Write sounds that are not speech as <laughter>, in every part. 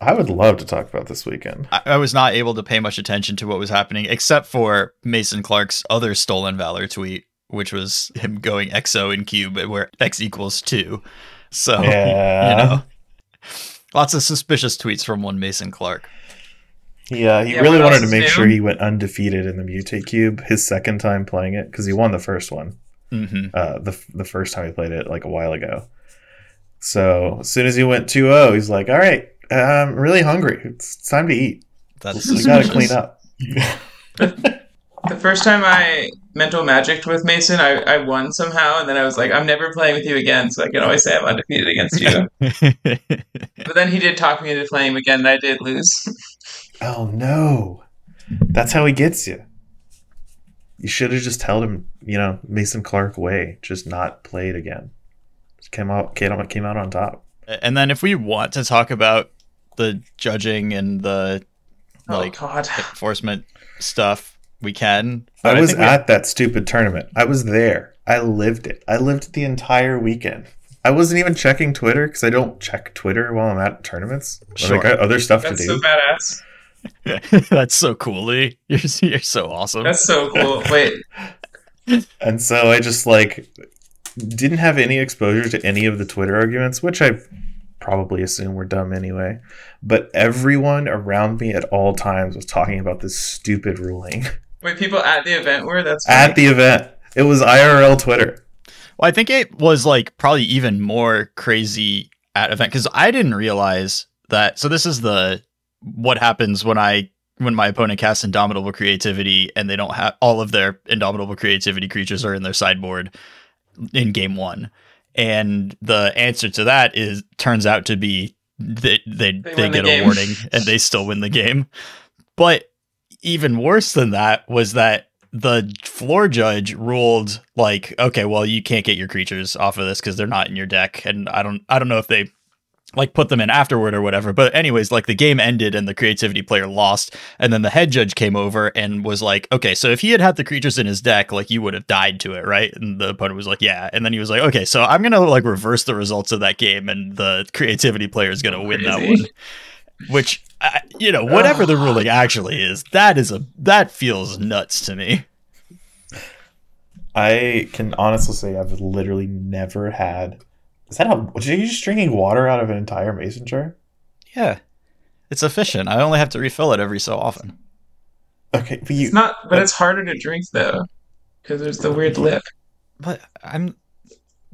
I would love to talk about this weekend. I, I was not able to pay much attention to what was happening except for Mason Clark's other stolen valor tweet, which was him going XO in cube where X equals two. So <laughs> Yeah. you know. Lots of suspicious tweets from one Mason Clark. Yeah, he Yeah, really wanted to make new? sure he went undefeated in the Mutate Cube his second time playing it because he won the first one. hmm uh, the the first time he played it like a while ago. So as soon as he went 2-0, he's like, "All right, I'm really hungry. It's time to eat. That's We gotta clean up." The first time I mental magicked with Mason, I, I won somehow, and then I was like, I'm never playing with you again, so I can always say I'm undefeated against you. <laughs> but then he did talk me into playing him again, and I did lose. oh no, that's how he gets you. You should have just told him, you know, Mason Clark way, just not play it again. Just came out, came out, came out on top. and then if we want to talk about the judging and the Oh like God! enforcement stuff, we can. I But was think we- at that stupid tournament. I was there. I lived it. I lived the entire weekend. I wasn't even checking Twitter because I don't check Twitter while I'm at tournaments. Sure. Like I got other stuff That's to so do. badass. <laughs> That's so cool, Lee. <laughs> You're, you're so awesome. That's so cool. Wait, <laughs> and so I just like didn't have any exposure to any of the Twitter arguments, which I probably assume were dumb anyway. But everyone around me at all times was talking about this stupid ruling <laughs> wait, people at the event were that's at the event. It was IRL Twitter. Well, I think it was like probably even more crazy at event because I didn't realize that. So this is the what happens when I when my opponent casts Indomitable Creativity and they don't have all of their Indomitable Creativity creatures are in their sideboard in game one, and the answer to that is turns out to be that they they, They win the get a warning and they still win the game. But even worse than that was that the floor judge ruled like okay well you can't get your creatures off of this because they're not in your deck and i don't i don't know if they like put them in afterward or whatever. But anyways like the game ended and the creativity player lost and then the head judge came over and was like okay so if he had had the creatures in his deck like you would have died to it right? And the opponent was like yeah. And then he was like okay so i'm gonna like reverse the results of that game and the creativity player is gonna win that one. Which I, you know whatever the ruling actually is that is a that feels nuts to me. I can honestly say I've literally never had. Is that a? Are you just drinking water out of an entire mason jar? yeah it's efficient i only have to refill it every so often Okay, but you. It's not, but it's harder to drink though, because there's the weird lip. but i'm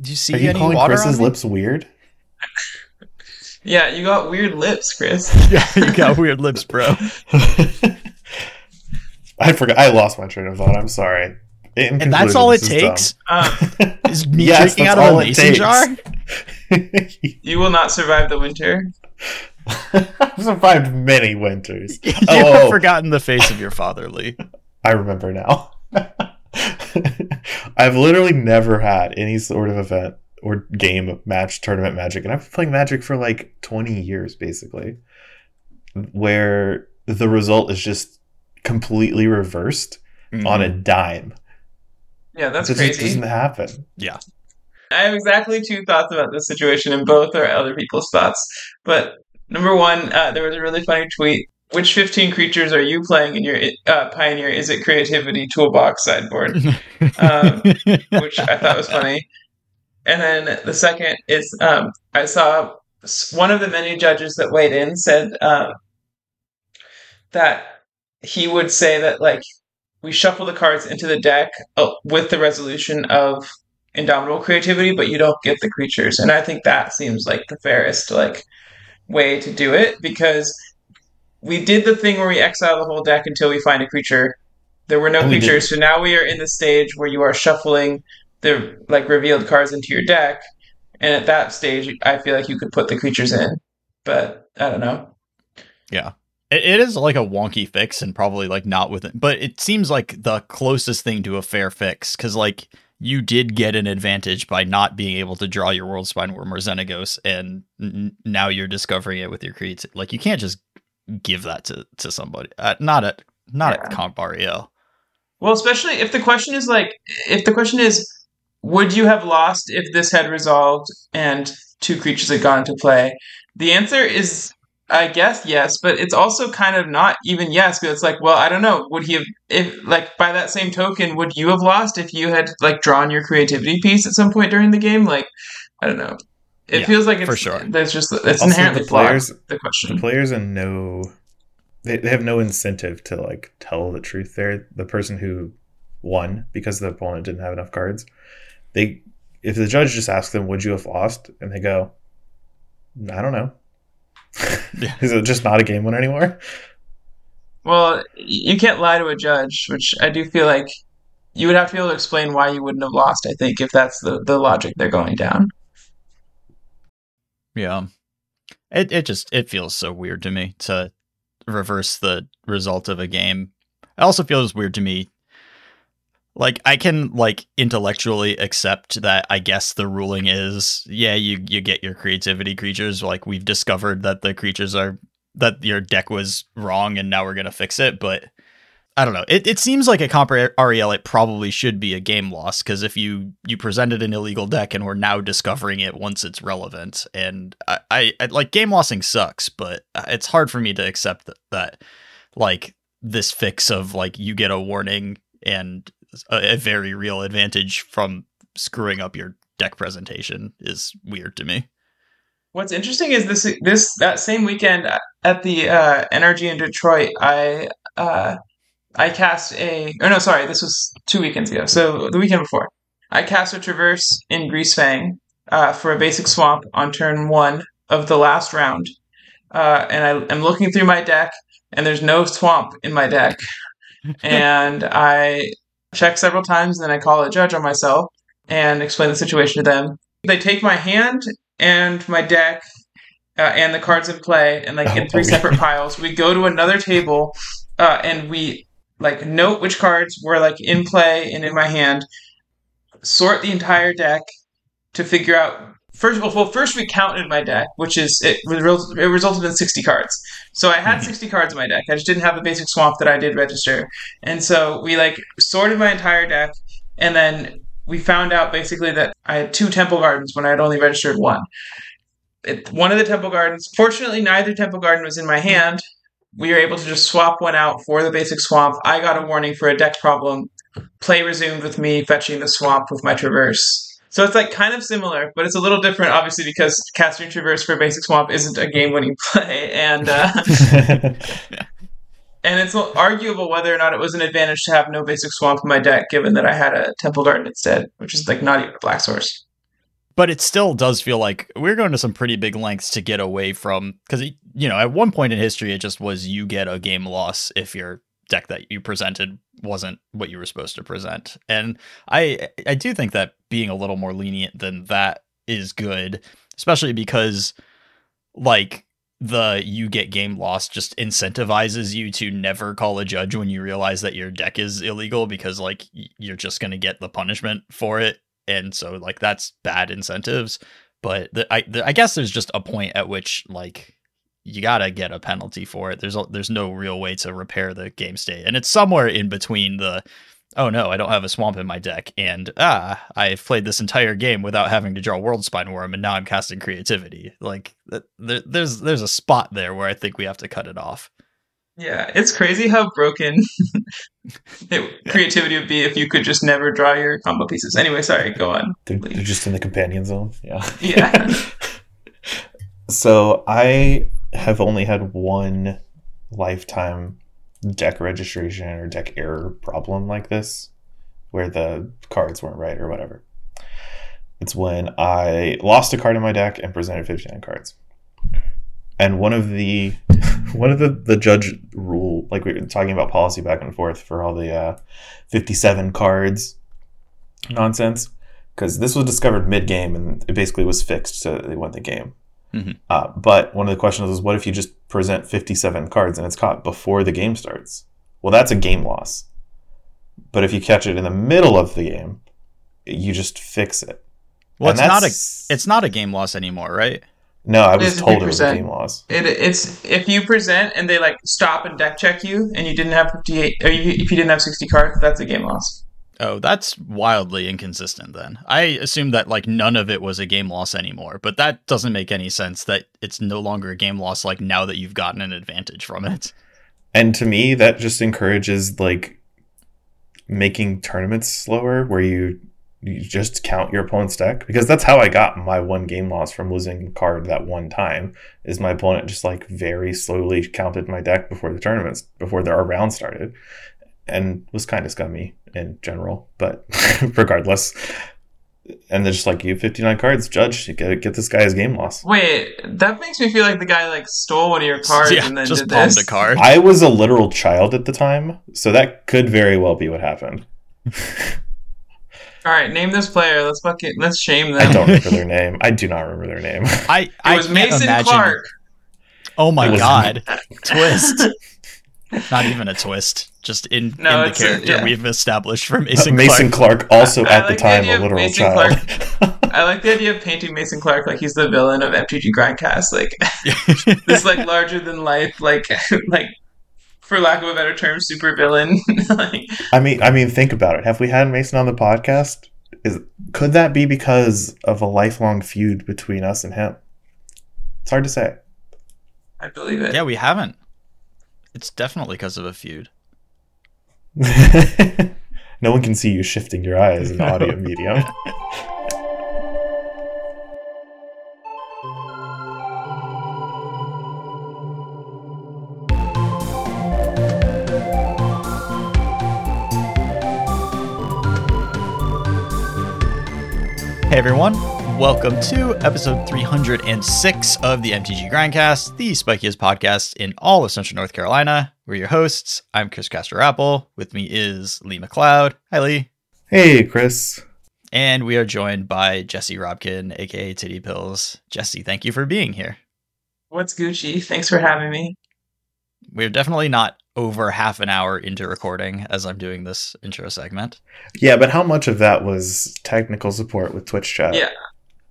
do you see Are you any calling water Chris's lips weird? <laughs> Yeah, you got weird lips, Chris. <laughs> yeah you got weird lips bro <laughs> I forgot. I lost my train of thought. I'm sorry. In and that's all it takes Um, is me Yes, drinking out of all a it mason takes. jar is dumb. <laughs> you will not survive the winter. <laughs> I've survived many winters. <laughs> you Oh, have oh. forgotten the face of your father lee I remember now. I've literally never had any sort of event or game, match, tournament magic, and I've been playing magic for like 20 years basically, where the result is just completely reversed on a mm-hmm. dime. Yeah, that's it just crazy. doesn't happen. I have exactly two thoughts about this situation, and both are other people's thoughts. But number one, uh, there was a really funny tweet. Which 15 creatures are you playing in your uh, Pioneer? Is it Creativity Toolbox sideboard? <laughs> Um, <laughs> which I thought was funny. And then the second is um, I saw one of the many judges that weighed in said um, that he would say that like we shuffle the cards into the deck uh, with the resolution of indomitable creativity, but you don't get the creatures. And I think that seems like the fairest like way to do it because we did the thing where we exile the whole deck until we find a creature. There were no And we did. creatures, so now we are in the stage where you are shuffling the like revealed cards into your deck, and at that stage, I feel like you could put the creatures in. But I don't know. It, it is like a wonky fix and probably like not with it, but it seems like the closest thing to a fair fix because like you did get an advantage by not being able to draw your Worldspine Wurm or Xenagos, and n- now you're discovering it with your creates. Like you can't just give that to to somebody. Uh, not at not at Yeah. Comp REL. Well, especially if the question is like, if the question is, would you have lost if this had resolved and two creatures had gone to play? The answer is I guess yes, but it's also kind of not even yes because it's like, well, I don't know. Would he have if like by that same token, would you have lost if you had like drawn your creativity piece at some point during the game? Like, I don't know. It Yeah, feels like it's for sure. There's just it's Also, inherently the flawed. players- The the question. players are no they, they have no incentive to like tell the truth there the person who won because the opponent didn't have enough cards they if the judge just asks them would you have lost and they go i don't know Yeah. <laughs> is it just not a game win anymore Well, you can't lie to a judge, which I do feel like you would have to be able to explain why you wouldn't have lost. I think if that's the the logic they're going down. Yeah. It it just it feels so weird to me to reverse the result of a game. It also feels weird to me like I can like intellectually accept that I guess the ruling is yeah, you you get your creativity creatures like we've discovered that the creatures are that your deck was wrong and now we're going to fix it, but I don't know. It, it seems like a comp REL. It probably should be a game loss because if you you presented an illegal deck and we're now discovering it once it's relevant, and I, I, I like game lossing sucks, but uh, it's hard for me to accept that, that like this fix of like you get a warning and a, a very real advantage from screwing up your deck presentation is weird to me. What's interesting is this this that same weekend at the uh, NRG in Detroit, I uh, I cast a or no, sorry, this was two weekends ago. So the weekend before, I cast a Traverse in Greasefang uh, for a basic swamp on turn one of the last round, uh, and I, I'm looking through my deck, and there's no swamp in my deck, <laughs> and I check several times, and then I call a judge on myself and explain the situation to them. They take my hand and my deck uh, and the cards in play and like in three separate piles. We go to another table uh, and we like note which cards were like in play and in my hand, sort the entire deck to figure out. First of all, well, first we counted my deck, which is it, it resulted in sixty cards. So I had Mhm. sixty cards in my deck. I just didn't have the basic swamp that I did register, and so we like sorted my entire deck, and then we found out basically that I had two Temple Gardens when I had only registered one. It, one of the Temple Gardens, fortunately, neither Temple Garden was in my hand. We were able to just swap one out for the basic swamp. I got a warning for a deck problem. Play resumed with me fetching the swamp with my Traverse. So it's like kind of similar, but it's a little different, obviously, because casting Traverse for basic swamp isn't a game-winning play, and uh, <laughs> and it's arguable whether or not it was an advantage to have no basic swamp in my deck, given that I had a Temple Garden instead, which is like not even a black source. but it still does feel like we're going to some pretty big lengths to get away from because you know at one point in history it just was you get a game loss if your deck that you presented wasn't what you were supposed to present. And i i do think that being a little more lenient than that is good especially because like the you get game loss just incentivizes you to never call a judge when you realize that your deck is illegal because like you're just going to get the punishment for it. And so like that's bad incentives. But the, I, the, I guess there's just a point at which like you gotta get a penalty for it there's a, there's no real way to repair the game state and it's somewhere in between the oh no i don't have a swamp in my deck and ah i've played this entire game without having to draw Worldspine Wurm and now i'm casting creativity like there, there's there's a spot there where i think we have to cut it off Yeah, it's crazy how broken <laughs> it, creativity would be if you could just never draw your combo pieces. Anyway, sorry, go on. they're, they're just in the companion zone yeah Yeah. <laughs> so i have only had one lifetime deck registration or deck error problem like this where the cards weren't right or whatever. It's when i lost a card in my deck and presented 59 cards. And one of the <laughs> one of the the judge rule like we were talking about policy back and forth for all the uh 57 cards nonsense because this was discovered mid-game and it basically was fixed so they won the game Mhm. uh, but one of the questions is, what if you just present 57 cards and it's caught before the game starts? Well that's a game loss. But if you catch it in the middle of the game you just fix it. Well And it's not a it's not a game loss anymore right? No i was told it was a game loss. It, it's if you present and they like stop and deck check you and you didn't have 58 or you, if you didn't have 60 cards, that's a game loss. Oh, that's wildly inconsistent then. I assume that like none of it was a game loss anymore, but that doesn't make any sense that it's no longer a game loss like now that you've gotten an advantage from it. And to me, that just encourages like making tournaments slower where you you just count your opponent's deck because that's how I got my one game loss from losing card that one time is my opponent just like very slowly counted my deck before the tournaments before their round started and was kind of scummy in general but <laughs> regardless and they're just like you have 59 cards judge you get get this guy's game loss Wait, that makes me feel like the guy like stole one of your cards yeah, and then just did palmed this. a card. I was a literal child at the time so that could very well be what happened <laughs> All right, name this player. Let's fucking let's shame them. I don't remember their <laughs> name I do not remember their name I It I was Mason imagine. Clark. Oh my god. twist. Not even a twist. Just in, No, in the it's a- character yeah. we've established for uh, Mason, Mason, Clark. Clark, also I at the like the time idea a literal Mason child. <laughs> I like the idea of painting Mason Clark like he's the villain of MTG Grindcast, like <laughs> this like larger than life, like <laughs> like for lack of a better term, super villain. like, I mean, I mean, think about it. Have we had Mason on the podcast? Is could that be because of a lifelong feud between us and him? It's hard to say. I believe it. yeah, we haven't. It's definitely because of a feud. <laughs> no one can see you shifting your eyes in audio <laughs> medium. Hey everyone, welcome to episode 306 of the MTG Grindcast, the spikiest podcast in all of Central North Carolina. We're your hosts. I'm Chris Castor Apple. With me is Lee McLeod. Hi Lee. Hey, Chris. And we are joined by Jesse Robkin, aka Titty Pills. Jesse, thank you for being here. What's Gucci? Thanks for having me. We're definitely not over half an hour into recording as I'm doing this intro segment. Yeah, but how much of that was technical support with Twitch chat? Yeah.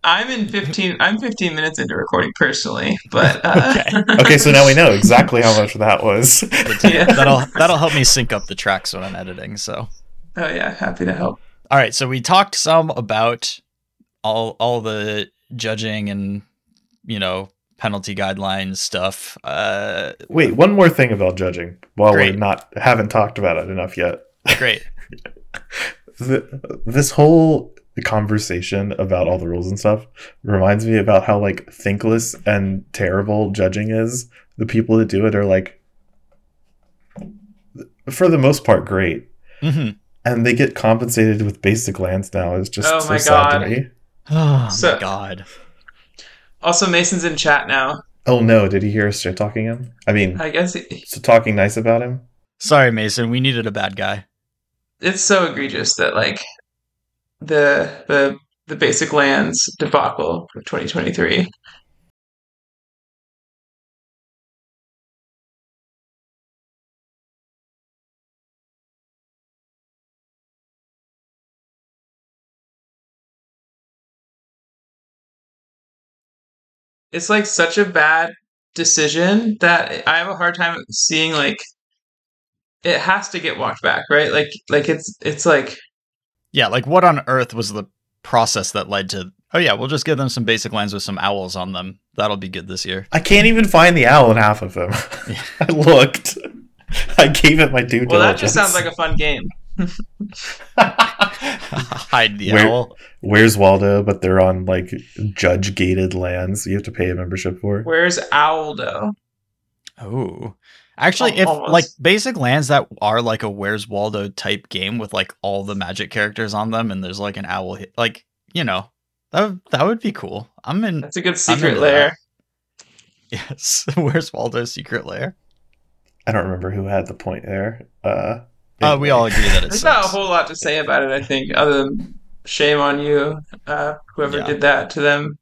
I'm in 15 I'm 15 minutes into recording personally, but uh, <laughs> Okay. <laughs> Okay, so now we know exactly how much that was. <laughs> Yeah. That'll that'll help me sync up the tracks when I'm editing. So Oh yeah, happy to help. All right, so we talked some about all all the judging and you know penalty guidelines stuff. Uh, Wait, one more thing about judging while Great. we're not haven't talked about it enough yet. great. the, this whole conversation about all the rules and stuff reminds me about how like thinkless and terrible judging is. The people that do it are like, for the most part, great, hmm and they get compensated with basic lands now. It's just Oh so my sad God. to me. Oh So- my god. Also Mason's in chat now. Oh no! Did he hear us shit talking him? I mean, I guess it, so talking nice about him. Sorry, Mason. We needed a bad guy. it's so egregious that like the the the basic lands debacle of 2023. It's like such a bad decision that I have a hard time seeing like it has to get walked back, right? Like like it's it's like Yeah, like what on earth was the process that led to? Oh yeah, we'll just give them some basic lands with some owls on them. That'll be good this year. I can't even find the owl in half of them. Yeah. <laughs> I looked. I gave it my due well that diligence. just sounds like a fun game. <laughs> Hide the Where- owl. Where's Waldo? But they're on like judge gated lands. You have to pay a membership for. Where's Owldo? Oh. Actually, Al- if almost. like basic lands that are like a Where's Waldo type game with like all the magic characters on them and there's like an owl hit, like, you know, that would, that would be cool. I'm in That's a good secret into lair. <laughs> yes. <laughs> Where's Waldo's secret lair? I don't remember who had the point there. Uh, Uh, we all agree that it There's not a whole lot to say about it, I think, other than shame on you, uh, whoever Yeah. did that to them.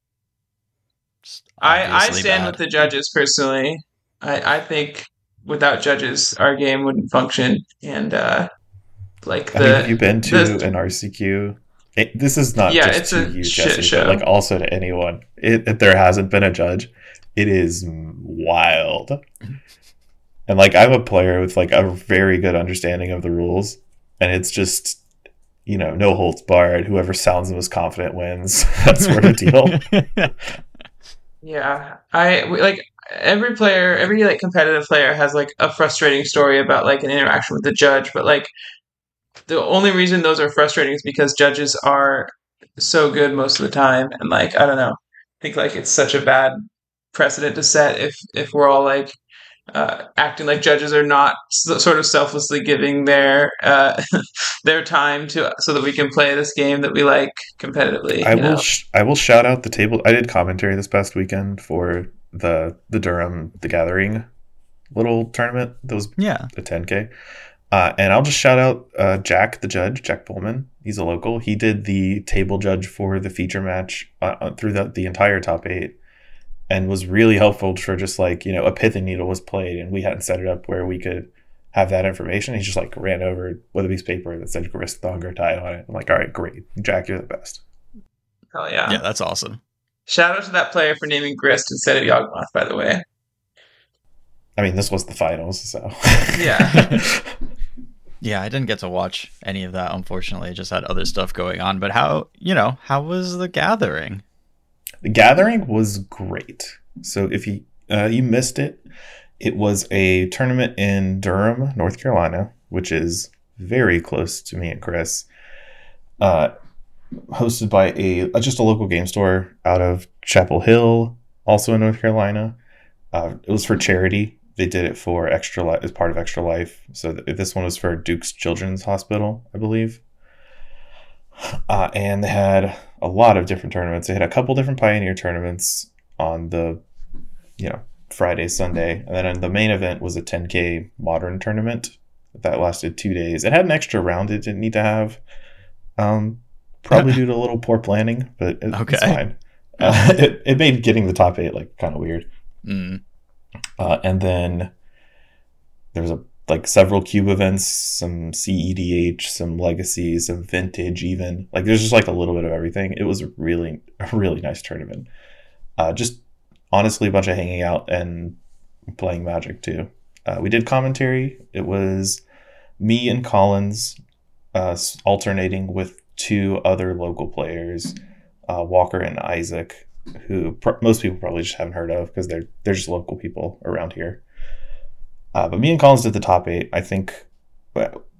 I, I stand bad. with the judges personally. I, I think without judges, our game wouldn't function. And uh, like I mean, the have you been to the- an RCQ? It, this is not Yeah, just it's to a you, shit Jesse, show. but like also to anyone. It, if there hasn't been a judge, it is wild. And like I'm a player with like a very good understanding of the rules, and it's just you know, no holds barred. Whoever sounds the most confident wins. <laughs> that sort of deal. <laughs> Yeah, I we- like every player, every like competitive player has like a frustrating story about like an interaction with the judge, but like the only reason those are frustrating is because judges are so good most of the time, and like I don't know, I think like it's such a bad precedent to set if if we're all like uh, acting like judges are not s- sort of selflessly giving their uh, <laughs> their time to so that we can play this game that we like competitively. I will sh- I will shout out the table. I did commentary this past weekend for the the Durham the Gathering little tournament that was yeah. a 10k. Uh, and I'll just shout out uh, Jack, the judge, Jack Pullman. He's a local. He did the table judge for the feature match uh, uh, through the, the entire top eight and was really helpful for just like, you know, a pithing needle was played and we hadn't set it up where we could have that information. He just like ran over with a piece of paper that said Grist the Hunger Tide on it. I'm like, all right, great. Jack, you're the best. Hell yeah. Yeah, that's awesome. Shout out to that player for naming Grist instead of Yawgmoth, by the way. I mean, this was the finals, so. Yeah. <laughs> Yeah, I didn't get to watch any of that, unfortunately. I just had other stuff going on. But how, you know, how was the gathering? The gathering was great. So if you uh, you missed it, it was a tournament in Durham, North Carolina, which is very close to me and Chris. Uh, hosted by a just a local game store out of Chapel Hill, also in North Carolina. Uh, it was for charity. They did it for Extra Life as part of Extra Life. So th- this one was for Duke's Children's Hospital, I believe. Uh, and they had a lot of different tournaments. They had a couple different Pioneer tournaments on the, you know, Friday, Sunday, and then the main event was a 10k modern tournament that lasted two days. It had an extra round it didn't need to have, um, probably due to a little poor planning, but it, Okay. it's fine. Uh, <laughs> it, it made getting the top eight like kind of weird. Mm. Uh, and then there was a like several cube events, some CEDH, some legacy, some vintage, even like there's just like a little bit of everything. It was a really a really nice tournament. Uh, just honestly, a bunch of hanging out and playing Magic too. Uh, we did commentary. It was me and Collins uh, alternating with two other local players, uh, Walker and Isaac, who pr- most people probably just haven't heard of because they're they're just local people around here. Uh, but me and Collins did the top eight. I think,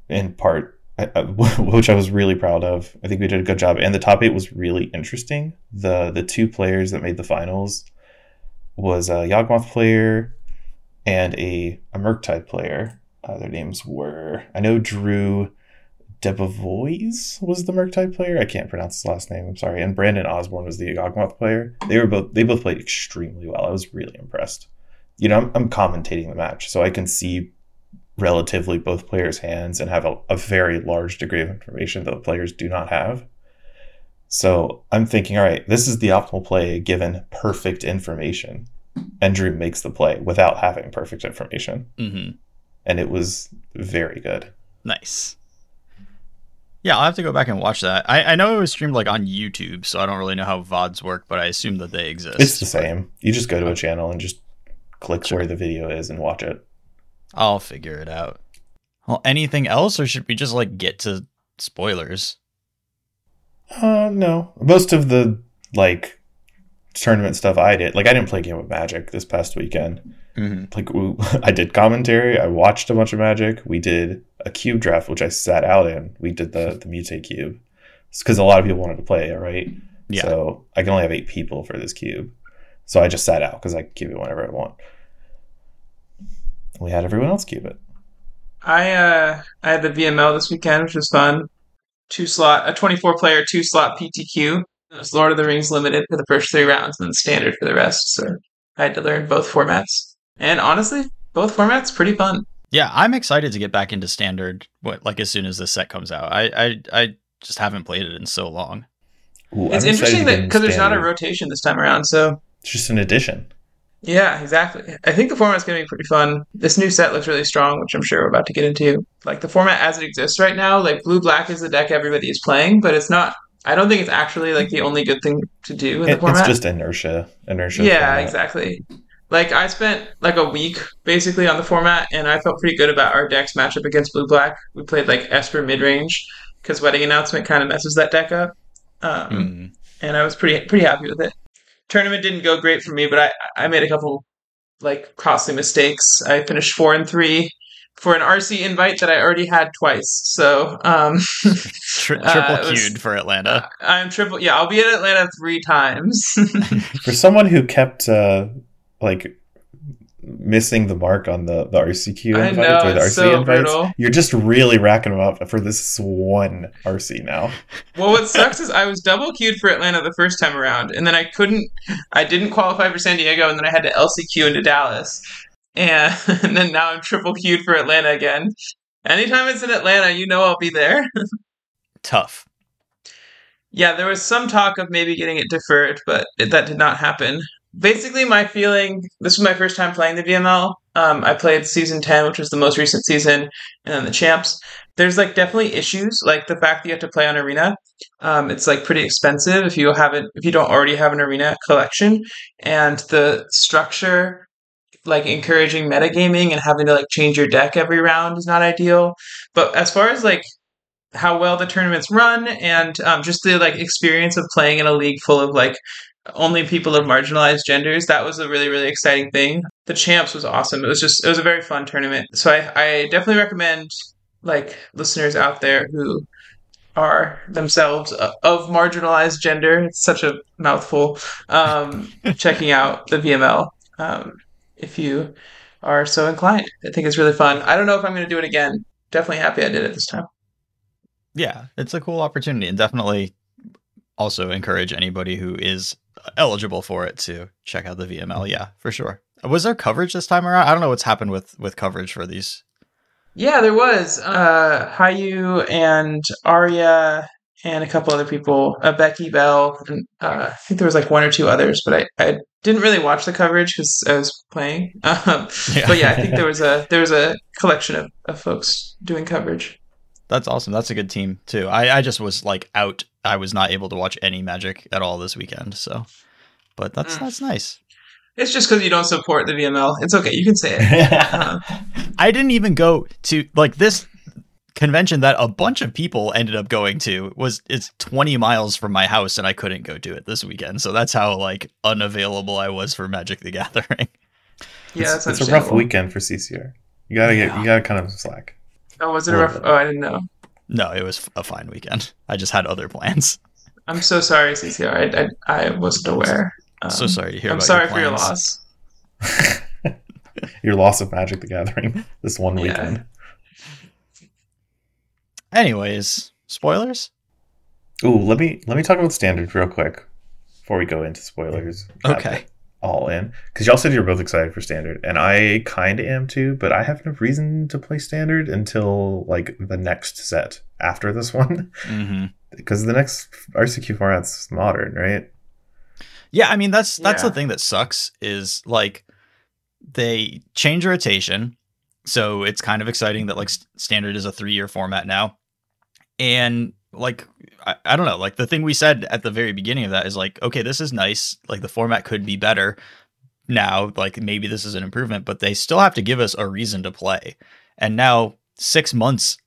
in part, I- I- <laughs> which I was really proud of. I think we did a good job, and the top eight was really interesting. the The two players that made the finals was a Yawgmoth player and a a Murktide player. Uh, their names were I know Drew Debevoise was the Murktide player. I can't pronounce his last name. I'm sorry. And Brandon Osborne was the Yawgmoth player. They were both they both played extremely well. I was really impressed. You know, I'm, I'm commentating the match, so I can see relatively both players' hands and have a, a very large degree of information that the players do not have. So I'm thinking, all right, this is the optimal play given perfect information. And Drew makes the play without having perfect information. hmm And it was very good. Nice. Yeah, I'll have to go back and watch that. I, I know it was streamed like on YouTube, so I don't really know how VODs work, but I assume that they exist. It's the same. You just go to a channel and just click where the video is and watch it. I'll figure it out. Well, anything else, or should we just like get to spoilers? Uh, no. Most of the like tournament stuff I did, like I didn't play Game of Magic this past weekend. Mm-hmm. Like we, <laughs> I did commentary. I watched a bunch of Magic. We did a cube draft, which I sat out in. We did the the Mutate cube because a lot of people wanted to play it, right? Yeah. So I can only have eight people for this cube. So I just sat out because I can cube it whenever I want. We had everyone else cube it. I uh I had the VML this weekend, which was fun. Two slot, a 24 player, two slot PTQ. It was Lord of the Rings limited for the first three rounds and then standard for the rest. So I had to learn both formats. And honestly, both formats pretty fun. Yeah, I'm excited to get back into standard. What like as soon as this set comes out, I I, I just haven't played it in so long. Ooh, It's I'm interesting that because there's not a rotation this time around. So It's just an addition. yeah, exactly. I think the format's gonna be pretty fun. This new set looks really strong, which I'm sure we're about to get into. Like the format as it exists right now, like blue black is the deck everybody is playing, but it's not. I don't think it's actually like the only good thing to do in the format. it's just inertia. Inertia. yeah, format. exactly. Like I spent like a week basically on the format, and I felt pretty good about our decks matchup against blue black. We played like Esper mid range, because wedding announcement kind of messes that deck up. Um, Mm. and I was pretty pretty happy with it. Tournament didn't go great for me, but I I made a couple like costly mistakes. I finished four and three for an RC invite that I already had twice. So um, <laughs> Tri- Uh, triple it was- queued for Atlanta. I'm triple. Yeah, I'll be in Atlanta three times. <laughs> For someone who kept uh, like missing the mark on the the RCQ I invites know, or the RC it's so invites, brutal. you're just really racking them up for this one RC now. well, what sucks is I was double queued for Atlanta the first time around, and then I couldn't. I didn't qualify for San Diego, and then I had to LCQ into Dallas, and, <laughs> and then now I'm triple queued for Atlanta again. Anytime it's in Atlanta, you know I'll be there. <laughs> Tough. Yeah, there was some talk of maybe getting it deferred, but it, that did not happen. Basically, my feeling this was my first time playing the VML. Um, I played season 10, which was the most recent season, and then the champs. There's like definitely issues, like the fact that you have to play on Arena. Um, it's like pretty expensive if you haven't, if you don't already have an Arena collection, and the structure, like encouraging metagaming and having to like change your deck every round is not ideal. But as far as like how well the tournaments run and um, just the like experience of playing in a league full of like only people of marginalized genders that was a really really exciting thing. The champs was awesome. It was just it was a very fun tournament. So i, I definitely recommend like listeners out there who are themselves uh, of marginalized gender it's such a mouthful um, <laughs> checking out the vml um, if you are so inclined. I think it's really fun. I don't know if i'm going to do it again. Definitely happy i did it this time. Yeah, it's a cool opportunity and definitely also encourage anybody who is eligible for it to check out the VML. Yeah, for sure. Was there coverage this time around? I don't know what's happened with with coverage for these. Yeah, there was. Uh, Hayu and Arya and a couple other people, uh, Becky Bell, and uh, I think there was like one or two others, but I, I didn't really watch the coverage because I was playing. Um, <laughs> Yeah. But yeah, I think there was a there was a collection of, of folks doing coverage. That's awesome. That's a good team too. I I just was like out. I was not able to watch any Magic at all this weekend. So, but that's Mm. that's nice. It's just because you don't support the VML. It's okay, you can say it. <laughs> I didn't even go to like this convention that a bunch of people ended up going to was it's 20 miles from my house and I couldn't go to it this weekend. So that's how like unavailable I was for Magic the <laughs> Gathering. yeah, it's, that's it's a rough weekend for CCR. You gotta get Yeah. you gotta kind of slack. Oh, was it a rough? Oh, I didn't know. No, it was a fine weekend. I just had other plans. I'm so sorry, CCR. I, I, I wasn't aware. Um, so sorry to hear I'm about sorry your for your loss. <laughs> Your loss of Magic the Gathering <laughs> this one Yeah. weekend. Anyways, spoilers? Ooh, let me let me talk about standard real quick before we go into spoilers. Okay. It All in because y'all said you're both excited for standard, and I kind of am too. But I have no reason to play standard until like the next set after this <laughs> one, mm-hmm. because the next RCQ format's modern, right? Yeah, I mean that's that's Yeah. the thing that sucks is like they change rotation, so it's kind of exciting that like st- standard is a three year format now, and like I, I don't know, like the thing we said at the very beginning of that is like okay, this is nice, like the format could be better now, like maybe this is an improvement, but they still have to give us a reason to play, and now six months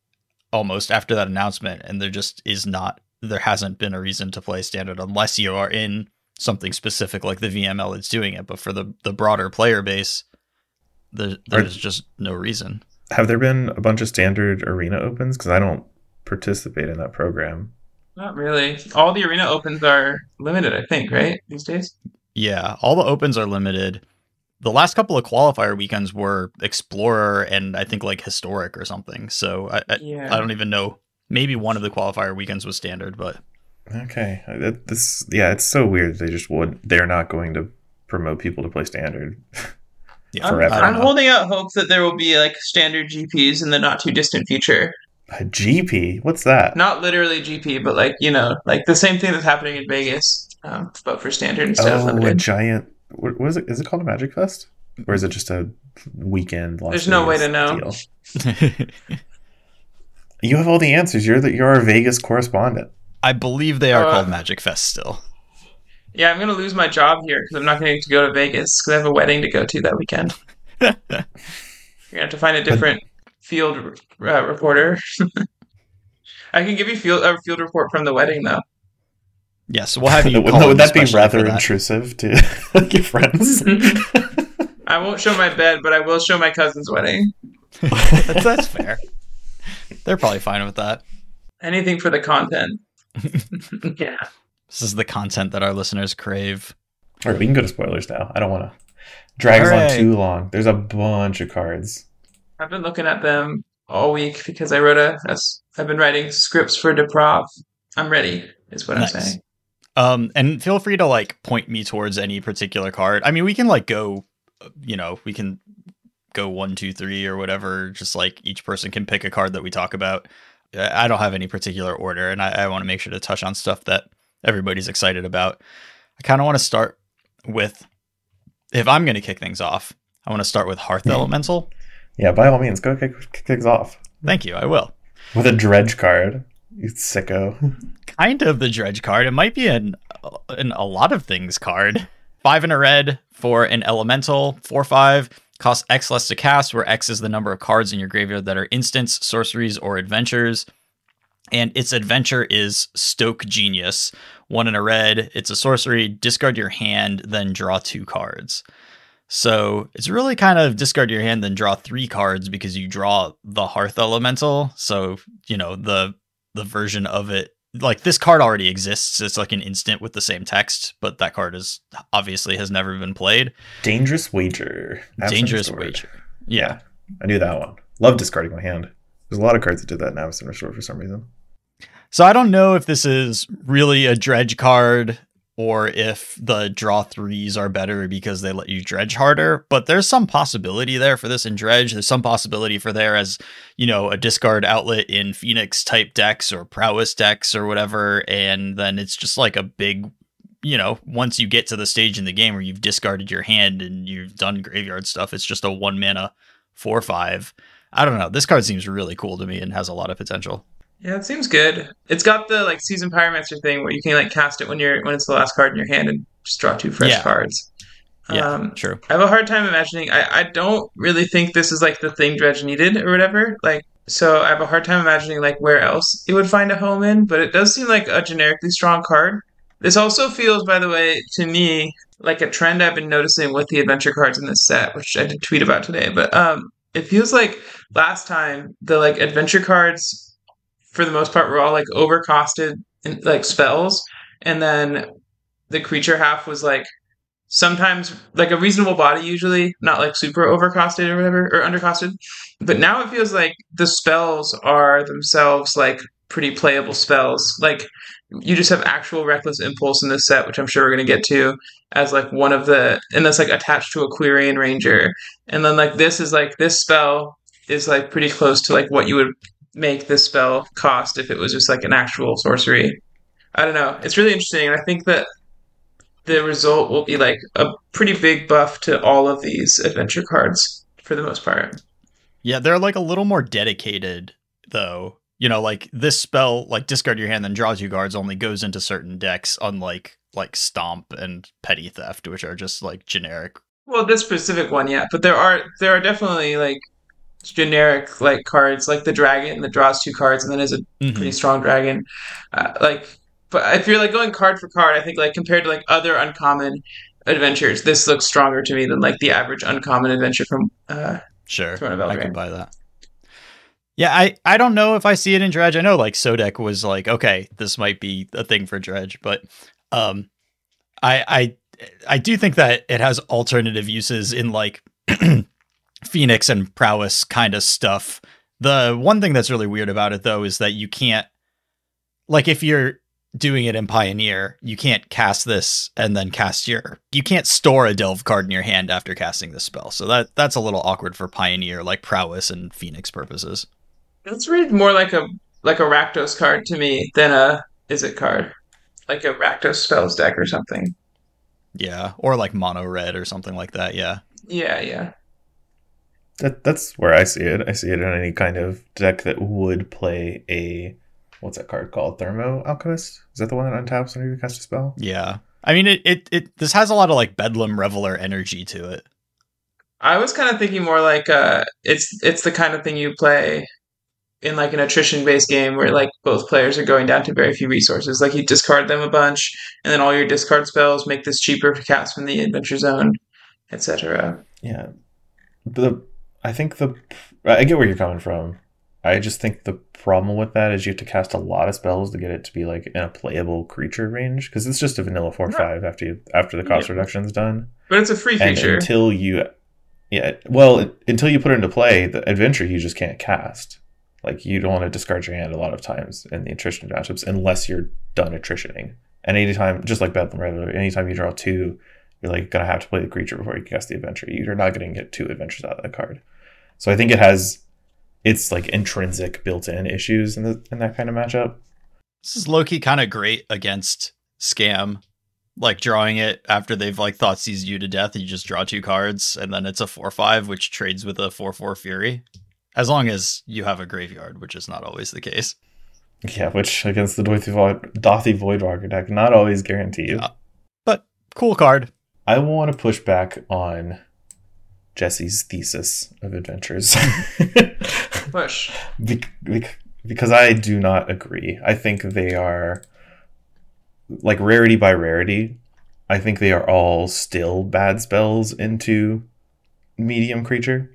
almost after that announcement, and there just is not there hasn't been a reason to play standard unless you are in something specific like the VML that's doing it. But for the the broader player base, there, there's just no reason. Have there been a bunch of standard arena opens? Because I don't participate in that program. Not really. All the arena opens are limited, I think, right? These days. Yeah, all the opens are limited. The last couple of qualifier weekends were Explorer and I think like Historic or something. So I I, Yeah. I don't even know. Maybe one of the qualifier weekends was standard, but Okay, that, this yeah, it's so weird. They just would. They're not going to promote people to play standard. yeah, I'm, Forever. I don't I'm holding out hope that there will be like standard GPs in the not too distant future. A GP, what's that? Not literally GP, but like you know, like the same thing that's happening in Vegas, um, but for standard instead of oh, a giant. What, what is it? Is it called a Magic Fest, or is it just a weekend? Las There's no way to know. <laughs> You have all the answers. You're the you're our Vegas correspondent. I believe they are Uh, called Magic Fest still. Yeah, I'm gonna lose my job here because I'm not going to go to Vegas because I have a wedding to go to that weekend. <laughs> You're gonna have to find a different field uh, reporter. <laughs> I can give you field a field report from the wedding though. Yes, we'll have you. <laughs> would, call would that be rather that. intrusive to <laughs> your friends? I won't show my bed, but I will show my cousin's wedding. that's, that's fair. They're probably fine with that. Anything for the content. yeah. This is the content that our listeners crave. All right, we can go to spoilers now. I don't want to drag us on too long. There's a bunch of cards. I've been looking at them all week because I wrote a. a I've been writing scripts for Deprov. I'm ready. Is what Nice. I'm saying. Um, and feel free to like point me towards any particular card. I mean, we can like go, uh, you know, we can go one, two, three, or whatever. Just like each person can pick a card that we talk about. I don't have any particular order, and I, I want to make sure to touch on stuff that everybody's excited about. I kind of want to start with, if I'm going to kick things off, I want to start with Hearth Mhm. Elemental. Yeah, by all means, go kick, kick things off Thank you. I will. with a dredge card. You sicko. kind of the dredge card. It might be an an a lot of things card. Five and a red for an elemental, four five costs X less to cast, where X is the number of cards in your graveyard that are instants, sorceries, or adventures. And its adventure is Stoke Genius. One in a red. It's a sorcery. Discard your hand, then draw two cards. So it's really kind of discard your hand, then draw three cards because you draw the Hearth Elemental. So you know the the version of it like this card already exists it's like an instant with the same text but that card is obviously has never been played Dangerous wager. Absent dangerous wager yeah I knew that one. Love discarding my hand. There's a lot of cards that did that in Absent Restore for some reason. so i don't know if this is really a dredge card or if the draw threes are better because they let you dredge harder but there's some possibility there for this in dredge. There's some possibility for there as you know a discard outlet in phoenix type decks or prowess decks or whatever and then it's just like a big you know once you get to the stage in the game where you've discarded your hand and you've done graveyard stuff it's just a one mana four five. I don't know. This card seems really cool to me and has a lot of potential Yeah, it seems good. It's got the like Seasoned Pyromancer thing where you can like cast it when you're when it's the last card in your hand and just draw two fresh Yeah. cards. yeah Um, true I have a hard time imagining. I, I don't really think this is like the thing Dredge needed or whatever. Like, so I have a hard time imagining like where else it would find a home in. But it does seem like a generically strong card. This also feels, by the way, to me like a trend I've been noticing with the adventure cards in this set, which I did tweet about today. But um, it feels like last time the like adventure cards, for the most part, were all like overcosted in, like spells, and then the creature half was like sometimes like a reasonable body usually not like super overcosted or whatever or undercosted. But now it feels like the spells are themselves like pretty playable spells. Like you just have actual reckless impulse in this set which i'm sure we're going to get to as like one of the and that's like attached to a quirion ranger. And then like this is like this spell is like pretty close to like what you would make this spell cost if it was just like an actual sorcery i don't know it's really interesting and i think that the result will be like a pretty big buff to all of these adventure cards for the most part. Yeah, they're like a little more dedicated though. You know, like this spell, like discard your hand then draws you cards, only goes into certain decks, unlike like Stomp and Petty Theft, which are just like generic. Well, this specific one, yeah, but there are there are definitely like generic like cards like the dragon that draws two cards and then is a Mhm. pretty strong dragon. Uh, like, but if you're like going card for card, I think like compared to like other uncommon adventures, this looks stronger to me than like the average uncommon adventure from uh, Sure, I can buy that. Yeah, I I don't know if I see it in Dredge. I know like Sodek was like, okay, this might be a thing for Dredge, but um, I I I do think that it has alternative uses in like <clears throat> Phoenix and prowess kind of stuff. The one thing that's really weird about it though is that you can't like if you're doing it in Pioneer, you can't cast this and then cast your you can't store a delve card in your hand after casting this spell. So that that's a little awkward for Pioneer, like prowess and Phoenix purposes. It's read more like a like a Rakdos card to me than a Izzet card, like a Rakdos spells deck or something. Yeah. Or like mono red or something like that. Yeah. Yeah, yeah. That that's where I see it. I see it in any kind of deck that would play a what's that card called? Thermo Alchemist? Is that the one that untaps whenever you cast a spell? Yeah. I mean it, it it this has a lot of like bedlam reveler energy to it. I was kind of thinking more like uh, it's it's the kind of thing you play in like an attrition based game where like both players are going down to very few resources. Like you discard them a bunch, and then all your discard spells make this cheaper to cast from the adventure zone, etc. Yeah, the I think the I get where you're coming from. I just think the problem with that is you have to cast a lot of spells to get it to be like in a playable creature range because it's just a vanilla four five after you after the cost Yeah. reduction is done. But it's a free And feature. until you, yeah, well, until you put it into play, the adventure you just can't cast. Like you don't want to discard your hand a lot of times in the attrition matchups unless you're done attritioning. And anytime, just like Bedlam, right? Anytime you draw two, you're like gonna have to play the creature before you cast the adventure. You're not gonna get two adventures out of that card. So I think it has its like intrinsic built-in issues in the in that kind of matchup. This is Loki kind of great against scam. Like drawing it after they've like thought seized you to death, you just draw two cards, and then it's a four five, which trades with a four four fury. As long as you have a graveyard, which is not always the case. Yeah, which against the Dauthi Void, Dauthi Voidwalker deck, not always guaranteed. Yeah. But cool card. I want to push back on Jesse's thesis of adventures Push. <laughs> Bec- bec- because I do not agree. I think they are like rarity by rarity. I think they are all still bad spells into medium creature,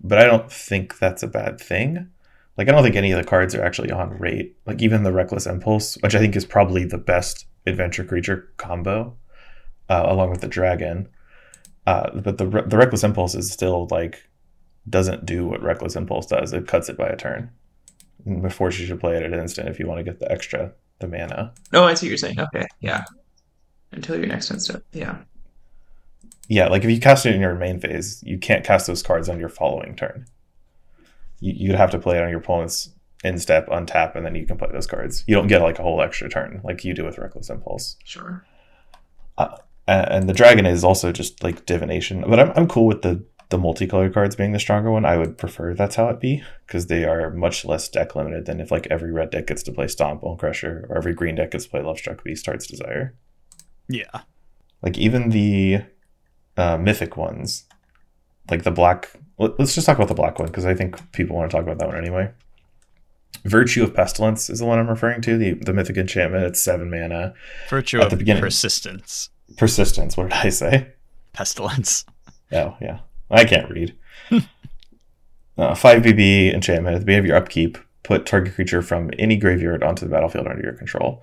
but I don't think that's a bad thing. Like I don't think any of the cards are actually on rate. Like even the Reckless Impulse, which I think is probably the best adventure creature combo, uh, along with the dragon. Uh, but the the Reckless Impulse is still like doesn't do what Reckless Impulse does. It cuts it by a turn. before you to play it at an instant if you want to get the extra the mana. No, I see what you're saying. Okay, yeah. Until your next instant. Yeah. Yeah, like if you cast it in your main phase, you can't cast those cards on your following turn. You, you'd have to play it on your opponent's in step, untap, and then you can play those cards. You don't get like a whole extra turn like you do with Reckless Impulse. Sure. A- and the dragon is also just like divination. But I'm, I'm cool with the the multicolored cards being the stronger one. I would prefer that's how it be because they are much less deck limited than if like every red deck gets to play Stomp Bone Crusher or every green deck gets to play Love Struck Beast Heart's Desire. Yeah. Like even the uh, mythic ones, like the black. let- Let's just talk about the black one because I think people want to talk about that one anyway. Virtue of Pestilence is the one I'm referring to. The the mythic enchantment. It's seven mana. Virtue At of the beginning. persistence. Persistence. What did I say? Pestilence. <laughs> Oh, yeah. I can't read. <laughs> uh, 5 BB enchantment. At the beginning of your upkeep, put target creature from any graveyard onto the battlefield under your control.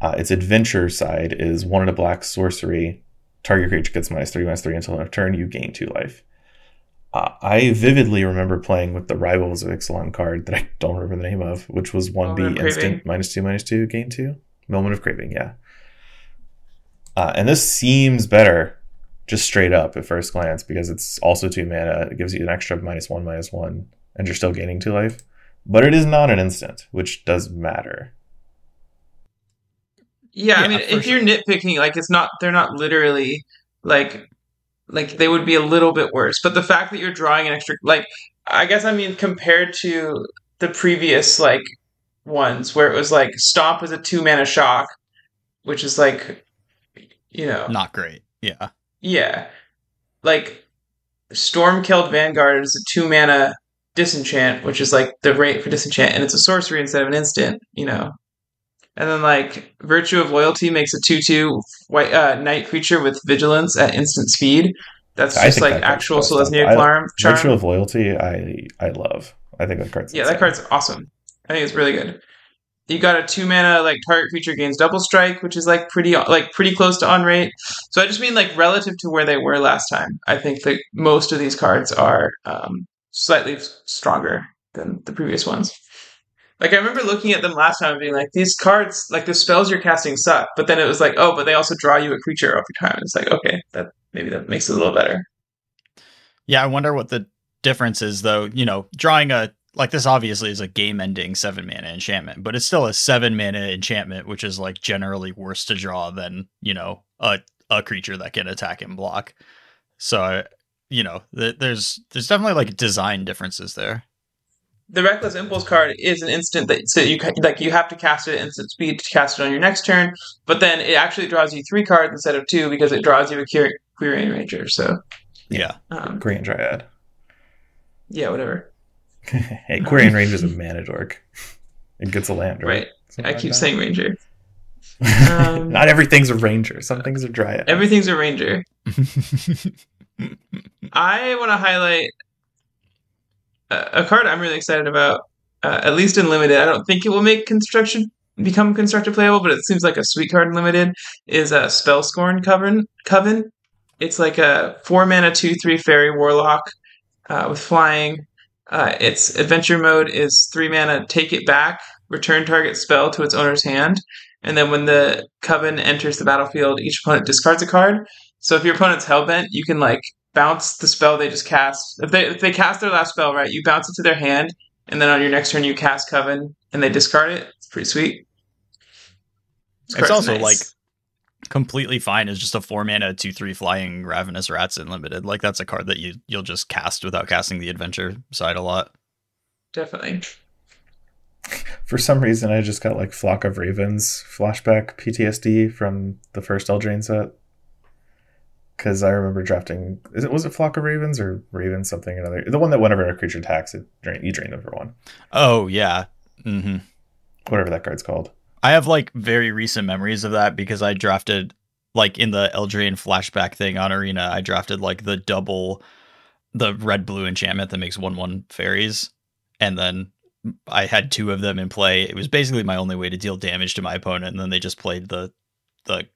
Uh, its adventure side is one in a black sorcery. Target creature gets minus 3, minus 3 until end of turn. You gain 2 life. Uh, I vividly remember playing with the Rivals of Ixalan card that I don't remember the name of, which was 1B Moment instant, minus 2, minus 2, gain 2. Moment of Craving, yeah. Uh, and this seems better just straight up at first glance because it's also two mana. It gives you an extra minus one, minus one, and you're still gaining two life. But it is not an instant, which does matter. Yeah, I mean, for if you're nitpicking, like it's not, they're not literally like, like they would be a little bit worse. But the fact that you're drawing an extra, like, I guess I mean compared to the previous like ones where it was like stomp is a two mana shock, which is like, you know, Not great. Yeah. yeah, like Stormkeld Vanguard is a two mana disenchant, which is like the rate for disenchant, and it's a sorcery instead of an instant, you know. And then like virtue of loyalty makes a two two white uh, knight creature with vigilance at instant speed. That's I just like that actual best up. Selesnya charm. charm. Virtue of loyalty, I I love. I think that card's Yeah, that card's awesome. I think it's really good. You got a two mana like target creature gains double strike, which is like pretty like pretty close to on rate. So I just mean like relative to where they were last time. I think that most of these cards are um, slightly stronger than the previous ones. Like I remember looking at them last time and being like, these cards, like the spells you're casting suck. But then it was like, oh, but they also draw you a creature every time. It's like, okay, that maybe that makes it a little better. Yeah, I wonder what the difference is though. You know, drawing a like this obviously is a game ending seven mana enchantment, but it's still a seven mana enchantment, which is like generally worse to draw than, you know, a a creature that can attack and block. So you know, th- there's there's definitely like design differences there. the reckless impulse card is an instant that so you ca- like you have to cast it at instant speed to cast it on your next turn, but then it actually draws you three cards instead of two because it draws you a Quir- Quirion Ranger. So Yeah. um, Grand Dryad. yeah, whatever. <laughs> hey, Quirion Range is a mana dork. It gets a land, right? Right. I keep saying ranger. <laughs> Um, Not everything's a ranger. Some things are dryad. Everything's a ranger. <laughs> I want to highlight a, a card I'm really excited about. Uh, at least in limited, I don't think it will make construction become constructor playable, but it seems like a sweet card in limited. Is a spell scorn coven. Coven. It's like a four mana two three fairy warlock uh, with flying. Uh, its adventure mode is three mana. Take it back. Return target spell to its owner's hand, and then when the coven enters the battlefield, each opponent discards a card. So if your opponent's hellbent, you can like bounce the spell they just cast. If they if they cast their last spell, right, you bounce it to their hand, and then on your next turn you cast Coven and they discard it. It's pretty sweet. This It's also, nice. like, Completely fine is just a four mana two three flying ravenous rats Unlimited. Like that's a card that you you'll just cast without casting the adventure side a lot. definitely. For some reason, I just got like Flock of Ravens flashback PTSD from the first Eldraine set. Because I remember drafting. Is it was it Flock of Ravens or Raven something or another? The one that whenever a creature attacks, it drain, you drain them for one. Oh yeah. hmm Whatever that card's called. I have like very recent memories of that because I drafted like in the Eldraine flashback thing on Arena, I drafted like the double the red blue enchantment that makes one one fairies. And then I had two of them in play. It was basically my only way to deal damage to my opponent, and then they just played the the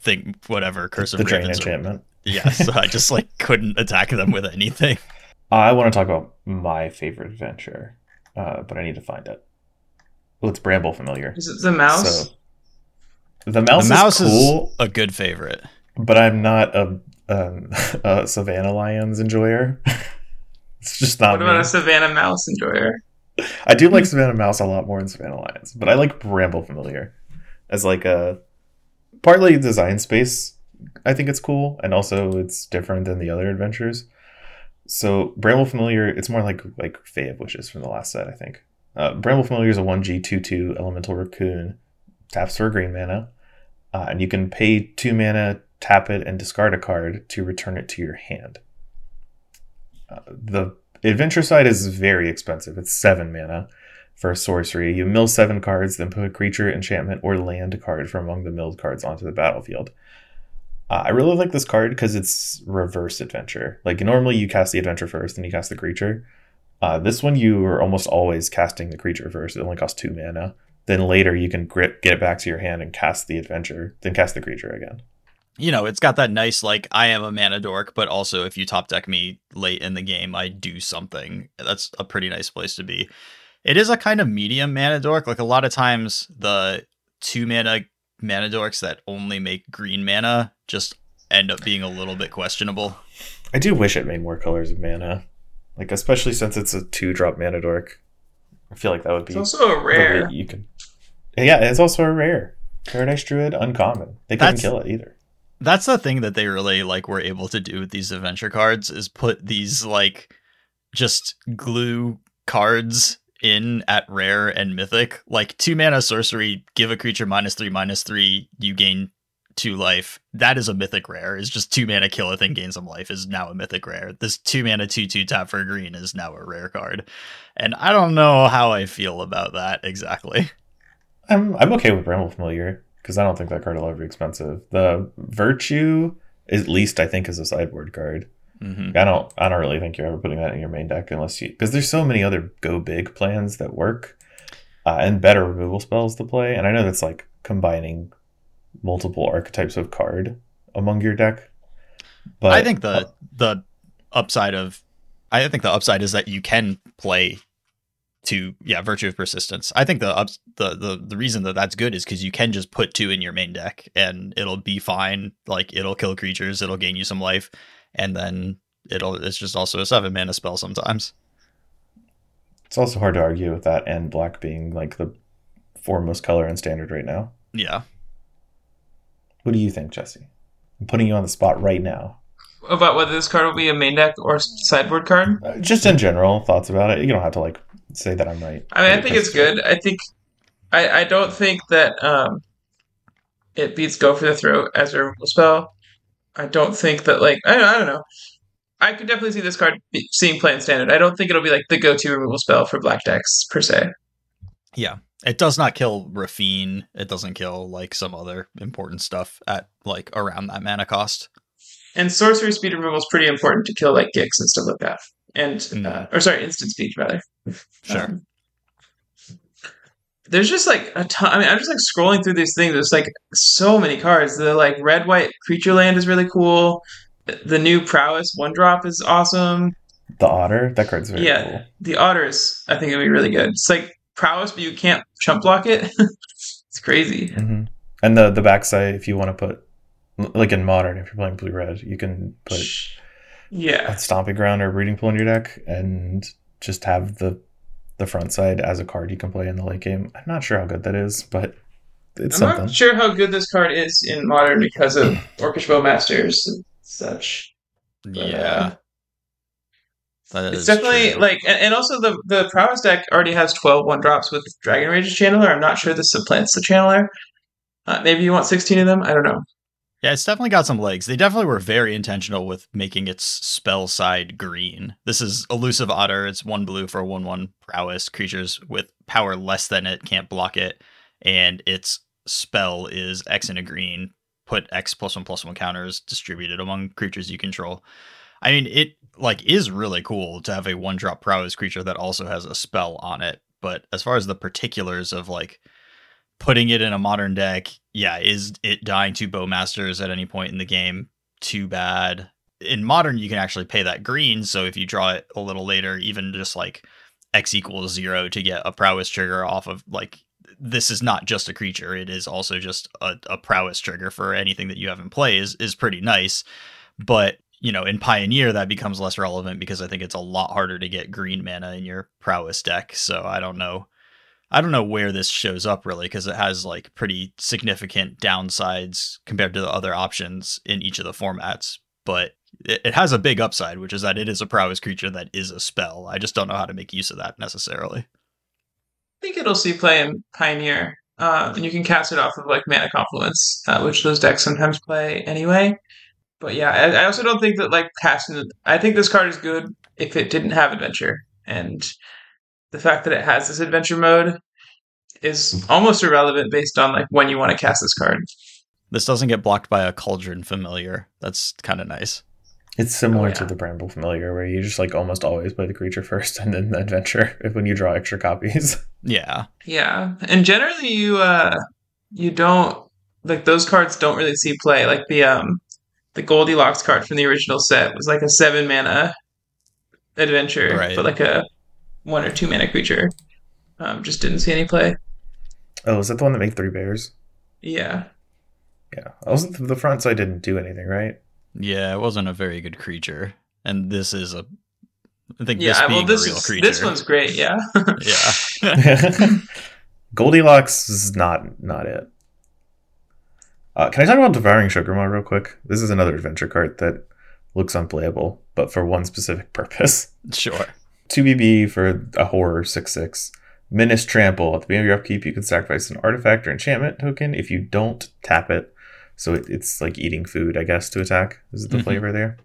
thing whatever, curse the of drain ravens. enchantment. Yeah, so I just <laughs> like couldn't attack them with anything. I want to talk about my favorite adventure, uh, but I need to find it. Well, it's Bramble Familiar. Is it the mouse? So the mouse, the mouse is cool, is a good favorite. but I'm not a, um, <laughs> a Savannah Lions enjoyer. <laughs> it's just not what about me. a Savannah mouse enjoyer? I do like Savannah Mouse a lot more than Savannah Lions, but I like Bramble Familiar as like a partly design space. I think it's cool, and also it's different than the other adventures. So Bramble Familiar, it's more like like Fae of Wishes from the last set, I think. Uh, Bramble Familiar is a one G two two elemental raccoon, taps for a green mana, uh, and you can pay two mana, tap it, and discard a card to return it to your hand. Uh, the adventure side is very expensive. It's seven mana for a sorcery. You mill seven cards, then put a creature, enchantment, or land card from among the milled cards onto the battlefield. Uh, I really like this card because it's reverse adventure. Like normally you cast the adventure first, then you cast the creature. Uh, this one you are almost always casting the creature first. It only costs two mana. Then later you can grip, get it back to your hand and cast the adventure, then cast the creature again. you know, it's got that nice like I am a mana dork, but also if you top deck me late in the game, I do something. That's a pretty nice place to be. It is a kind of medium mana dork. Like a lot of times, the two mana mana dorks that only make green mana just end up being a little bit questionable. I do wish it made more colors of mana, like especially since it's a two drop mana dork. I feel like that would be It's also a rare. you can. Yeah, it's also a rare Paradise Druid, uncommon. They couldn't That's- kill it either. That's the thing that they really like were able to do with these adventure cards is put these like just glue cards in at rare and mythic. Like two mana sorcery, give a creature minus three, minus three, you gain two life. That is a mythic rare. Is just two mana kill a thing, gain some life is now a mythic rare. This two mana two two tap for green is now a rare card. And I don't know how I feel about that exactly. I'm I'm okay with Bramble Familiar because I don't think that card will ever be expensive. The Virtue, at least I think, is a sideboard card. hmm I don't I don't really think you're ever putting that in your main deck unless you because there's so many other go big plans that work uh, and better removal spells to play. And I know that's like combining multiple archetypes of card among your deck. But I think the uh, the upside of I think the upside is that you can play to yeah virtue of persistence. I think the ups the the the reason that that's good is because you can just put two in your main deck and it'll be fine. Like it'll kill creatures, it'll gain you some life, and then it'll it's just also a seven mana spell sometimes. it's also hard to argue with that and black being like the foremost color in standard right now. Yeah. What do you think, Jesse? I'm putting you on the spot right now. About whether this card will be a main deck or sideboard card. Uh, just in general, thoughts about it. You don't have to like say that I'm right. I mean, I think it's good. I think I, I don't think that um, it beats Go for the Throat as a removal spell. I don't think that like I don't, I don't know. I could definitely see this card be, seeing play in standard. I don't think it'll be like the go-to removal spell for black decks per se. Yeah. It does not kill Raffine. It doesn't kill like some other important stuff at like around that mana cost. And sorcery speed removal is pretty important to kill like Gix and stuff like that. And Mm. uh, or sorry, instant speed rather. Sure. Um, there's just like a ton. I mean, I'm just like scrolling through these things. There's like so many cards. The like red white creature land is really cool. The new prowess one drop is awesome. The otter, that card's very cool. Yeah. cool. The otters, I think, it'd be really good. It's like prowess, but you can't chump block it. <laughs> it's crazy. hmm And the the backside, if you want to put like in modern, if you're playing blue red, you can put Yeah. a stomping ground or a breeding pool in your deck and just have the the front side as a card you can play in the late game. I'm not sure how good that is, but it's I'm something. not sure how good this card is in modern because of Orcish Bowmasters and such. But, uh, Yeah. That it's definitely true. like, and, and also the the prowess deck already has 12 one drops with Dragon's Rage Channeler. I'm not sure this supplants the Channeler. Uh, maybe you want 16 of them. I don't know. Yeah, it's definitely got some legs. They definitely were very intentional with making its spell side green. This is elusive otter. It's one blue for one one prowess. Creatures with power less than it can't block it, and its spell is X in a green. Put X plus one plus one counters distributed among creatures you control. I mean, it like is really cool to have a one drop prowess creature that also has a spell on it. But as far as the particulars of like putting it in a modern deck, yeah, is it dying to bowmasters at any point in the game? Too bad. In modern, you can actually pay that green. So if you draw it a little later, even just like X equals zero to get a prowess trigger off of like this is not just a creature; it is also just a, a prowess trigger for anything that you have in play is is pretty nice. But you know, in Pioneer, that becomes less relevant because I think it's a lot harder to get green mana in your prowess deck. So I don't know. I don't know where this shows up really because it has like pretty significant downsides compared to the other options in each of the formats. But it, it has a big upside, which is that it is a prowess creature that is a spell. I just don't know how to make use of that necessarily. I think it'll see play in Pioneer. Uh, and you can cast it off of like Mana Confluence, uh, which those decks sometimes play anyway. But yeah, I, I also don't think that like casting. I think this card is good if it didn't have adventure, and the fact that it has this adventure mode is almost irrelevant based on like when you want to cast this card. This doesn't get blocked by a cauldron familiar. That's kind of nice. It's similar Oh, yeah. to the Bramble Familiar, where you just like almost always play the creature <laughs> first and then the adventure <laughs> if when you draw extra copies. <laughs> Yeah. Yeah, and generally you uh you don't like those cards don't really see play. Like the um the Goldilocks card from the original set was like a seven mana adventure, Right. but like a one or two mana creature. Um, just didn't see any play. Oh, is that the one that made three bears? Yeah, Yeah. Also, the front side didn't do anything, right? Yeah, it wasn't a very good creature. And this is a I think yeah. this being well, this a real is creature. this one's great. Yeah, <laughs> yeah. <laughs> Goldilocks is not not it. Uh, can I talk about Devouring Sugarmaw real quick? This is another adventure card that looks unplayable, but for one specific <laughs> purpose. sure. 2BB for a horror 6 6. Menace Trample. At the beginning of your upkeep, you can sacrifice an artifact or enchantment token. If you don't, tap it. So it, it's like eating food, I guess, to attack. Is it the Mhm. flavor there?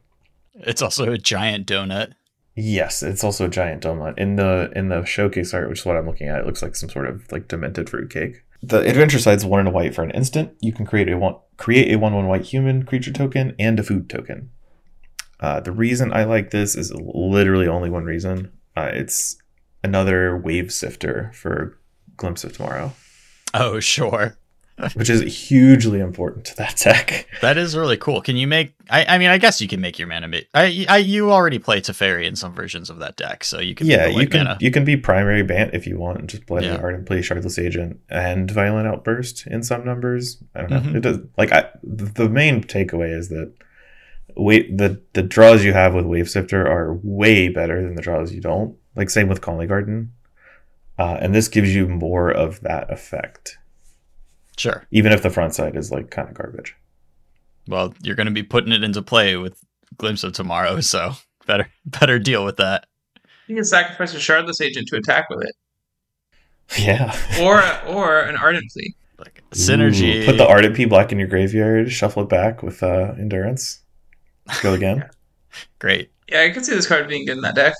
It's also a giant donut. Yes, it's also a giant donut. In the in the showcase art, which is what I'm looking at, it looks like some sort of like demented fruitcake. The adventure side's one and a white for an instant. You can create a one create a one one white human creature token and a food token. Uh, the reason I like this is literally only one reason. Uh, it's another wave sifter for Glimpse of Tomorrow, Oh, sure. Which is hugely important to that deck. That is really cool. Can you make? I, I mean, I guess you can make your mana. I, I, you already play Teferi in some versions of that deck, so you can. yeah, you can mana. you can be primary Bant if you want, and just play Yeah. and play Shardless Agent and Violent Outburst in some numbers. I don't know. Mhm. It does like I, the main takeaway is that wait the the draws you have with Wave Sifter are way better than the draws you don't. Like same with Conley Garden, uh, and this gives you more of that effect, Sure. even if the front side is like kind of garbage. Well, you're going to be putting it into play with Glimpse of Tomorrow, <laughs> so better better deal with that. you can sacrifice a Shardless Agent to attack with it, Yeah. or or an Ardent Plea. Like synergy. Ooh, put the Ardent P black in your graveyard, shuffle it back with uh, Endurance. Go again. <laughs> Great. Yeah, I could see this card being good in that deck.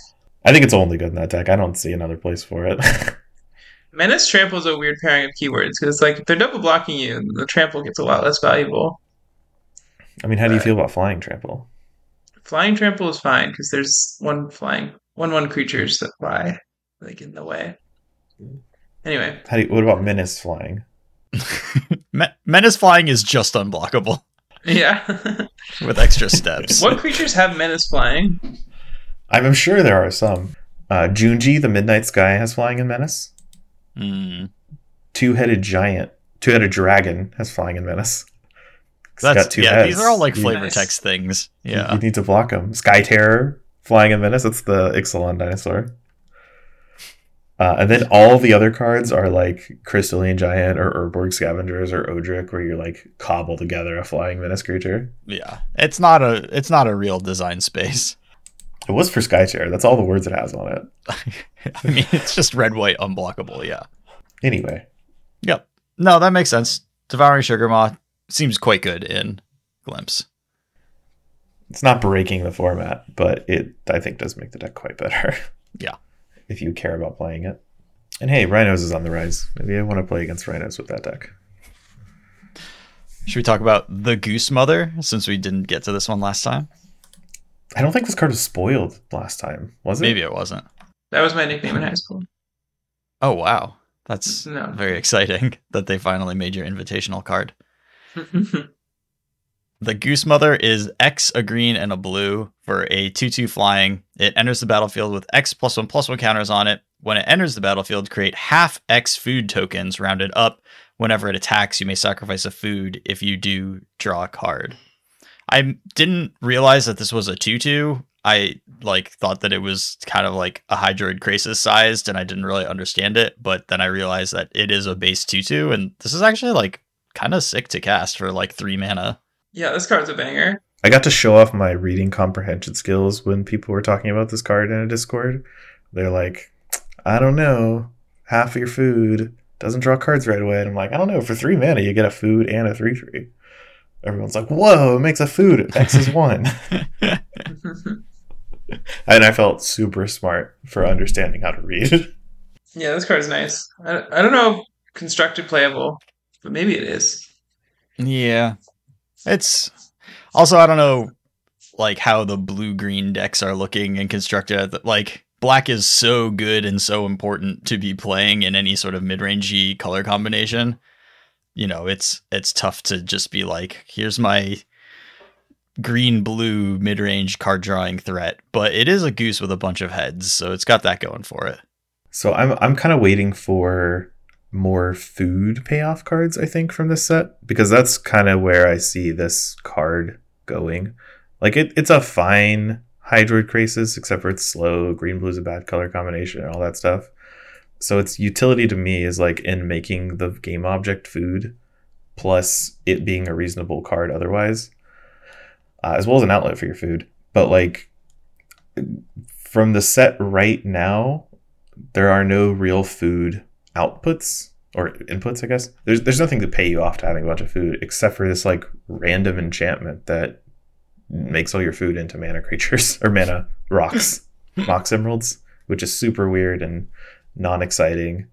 I think it's only good in that deck. I don't see another place for it. <laughs> Menace Trample is a weird pairing of keywords because like if they're double blocking you, the trample gets a lot less valuable. I mean, how do you feel about flying trample? Flying trample is fine because there's one flying one one creatures that fly like in the way. Anyway, How do you, what about menace flying? <laughs> Me- Menace flying is just unblockable yeah. <laughs> with extra steps. what creatures have menace flying? I'm sure there are some. Uh, Junji, the Midnight Sky, has flying and menace. Hmm. Two-headed giant, two-headed dragon has flying in menace. It's That's got two yeah. heads. These are all like flavor Nice. text things. You, Yeah. you need to block them. Sky Terror, Flying in Menace. That's the Ixalan dinosaur. Uh, and then all the other cards are like Crystalline Giant or Urborg Scavengers or Odric, where you're like cobble together a Flying Menace creature. Yeah. It's not a it's not a real design space. It was for Sky Terror. That's all the words it has on it. <laughs> I mean, it's just red white unblockable. Yeah. Anyway, Yep. No, that makes sense. Devouring Sugarmaw seems quite good in Glimpse. it's not breaking the format, but it I think does make the deck quite better. <laughs> Yeah. if you care about playing it. And hey, Rhinos is on the rise. Maybe I want to play against Rhinos with that deck. Should we talk about the Goose Mother since we didn't get to this one last time? I don't think this card was spoiled last time, was it? Maybe it wasn't. That was my nickname in high school. Oh wow. That's No. very exciting <laughs> that they finally made your invitational card. <laughs> The Goose Mother is X, a green, and a blue for a 2 2 flying. It enters the battlefield with X plus 1 plus 1 counters on it. When it enters the battlefield, create half X food tokens rounded up. Whenever it attacks, you may sacrifice a food. If you do, draw a card. I didn't realize that this was a 2 2. I like thought that it was kind of like a Hydroid Krasis sized, and I didn't really understand it. But then I realized that it is a base 2 2, and this is actually like kind of sick to cast for like three mana. yeah, this card's a banger. I got to show off my reading comprehension skills when people were talking about this card in a Discord. They're like, I don't know, half of your food doesn't draw cards right away. And I'm like, I don't know, for three mana, you get a food and a 3 3. Everyone's like, whoa, it makes a food. X is one. <laughs> <laughs> and I felt super smart for understanding how to read. yeah, this card is nice. I, I don't know if constructed playable, but maybe it is. Yeah. It's also I don't know like how the blue green decks are looking and constructed like black is so good and so important to be playing in any sort of mid-rangey color combination. You know, it's it's tough to just be like here's my green blue mid-range card drawing threat, but it is a goose with a bunch of heads, so it's got that going for it. So I'm I'm kind of waiting for more food payoff cards, I think, from this set because that's kind of where I see this card going. Like it, it's a fine Hydroid Krasis, except for it's slow. Green blue is a bad color combination and all that stuff. So its utility to me is like in making the game object food, plus it being a reasonable card otherwise, uh, as well as an outlet for your food. But like from the set right now, there are no real food outputs or inputs, I guess. There's there's nothing to pay you off to having a bunch of food except for this like random enchantment that makes all your food into mana creatures <laughs> or mana rocks, <laughs> mox emeralds, which is super weird and non-exciting.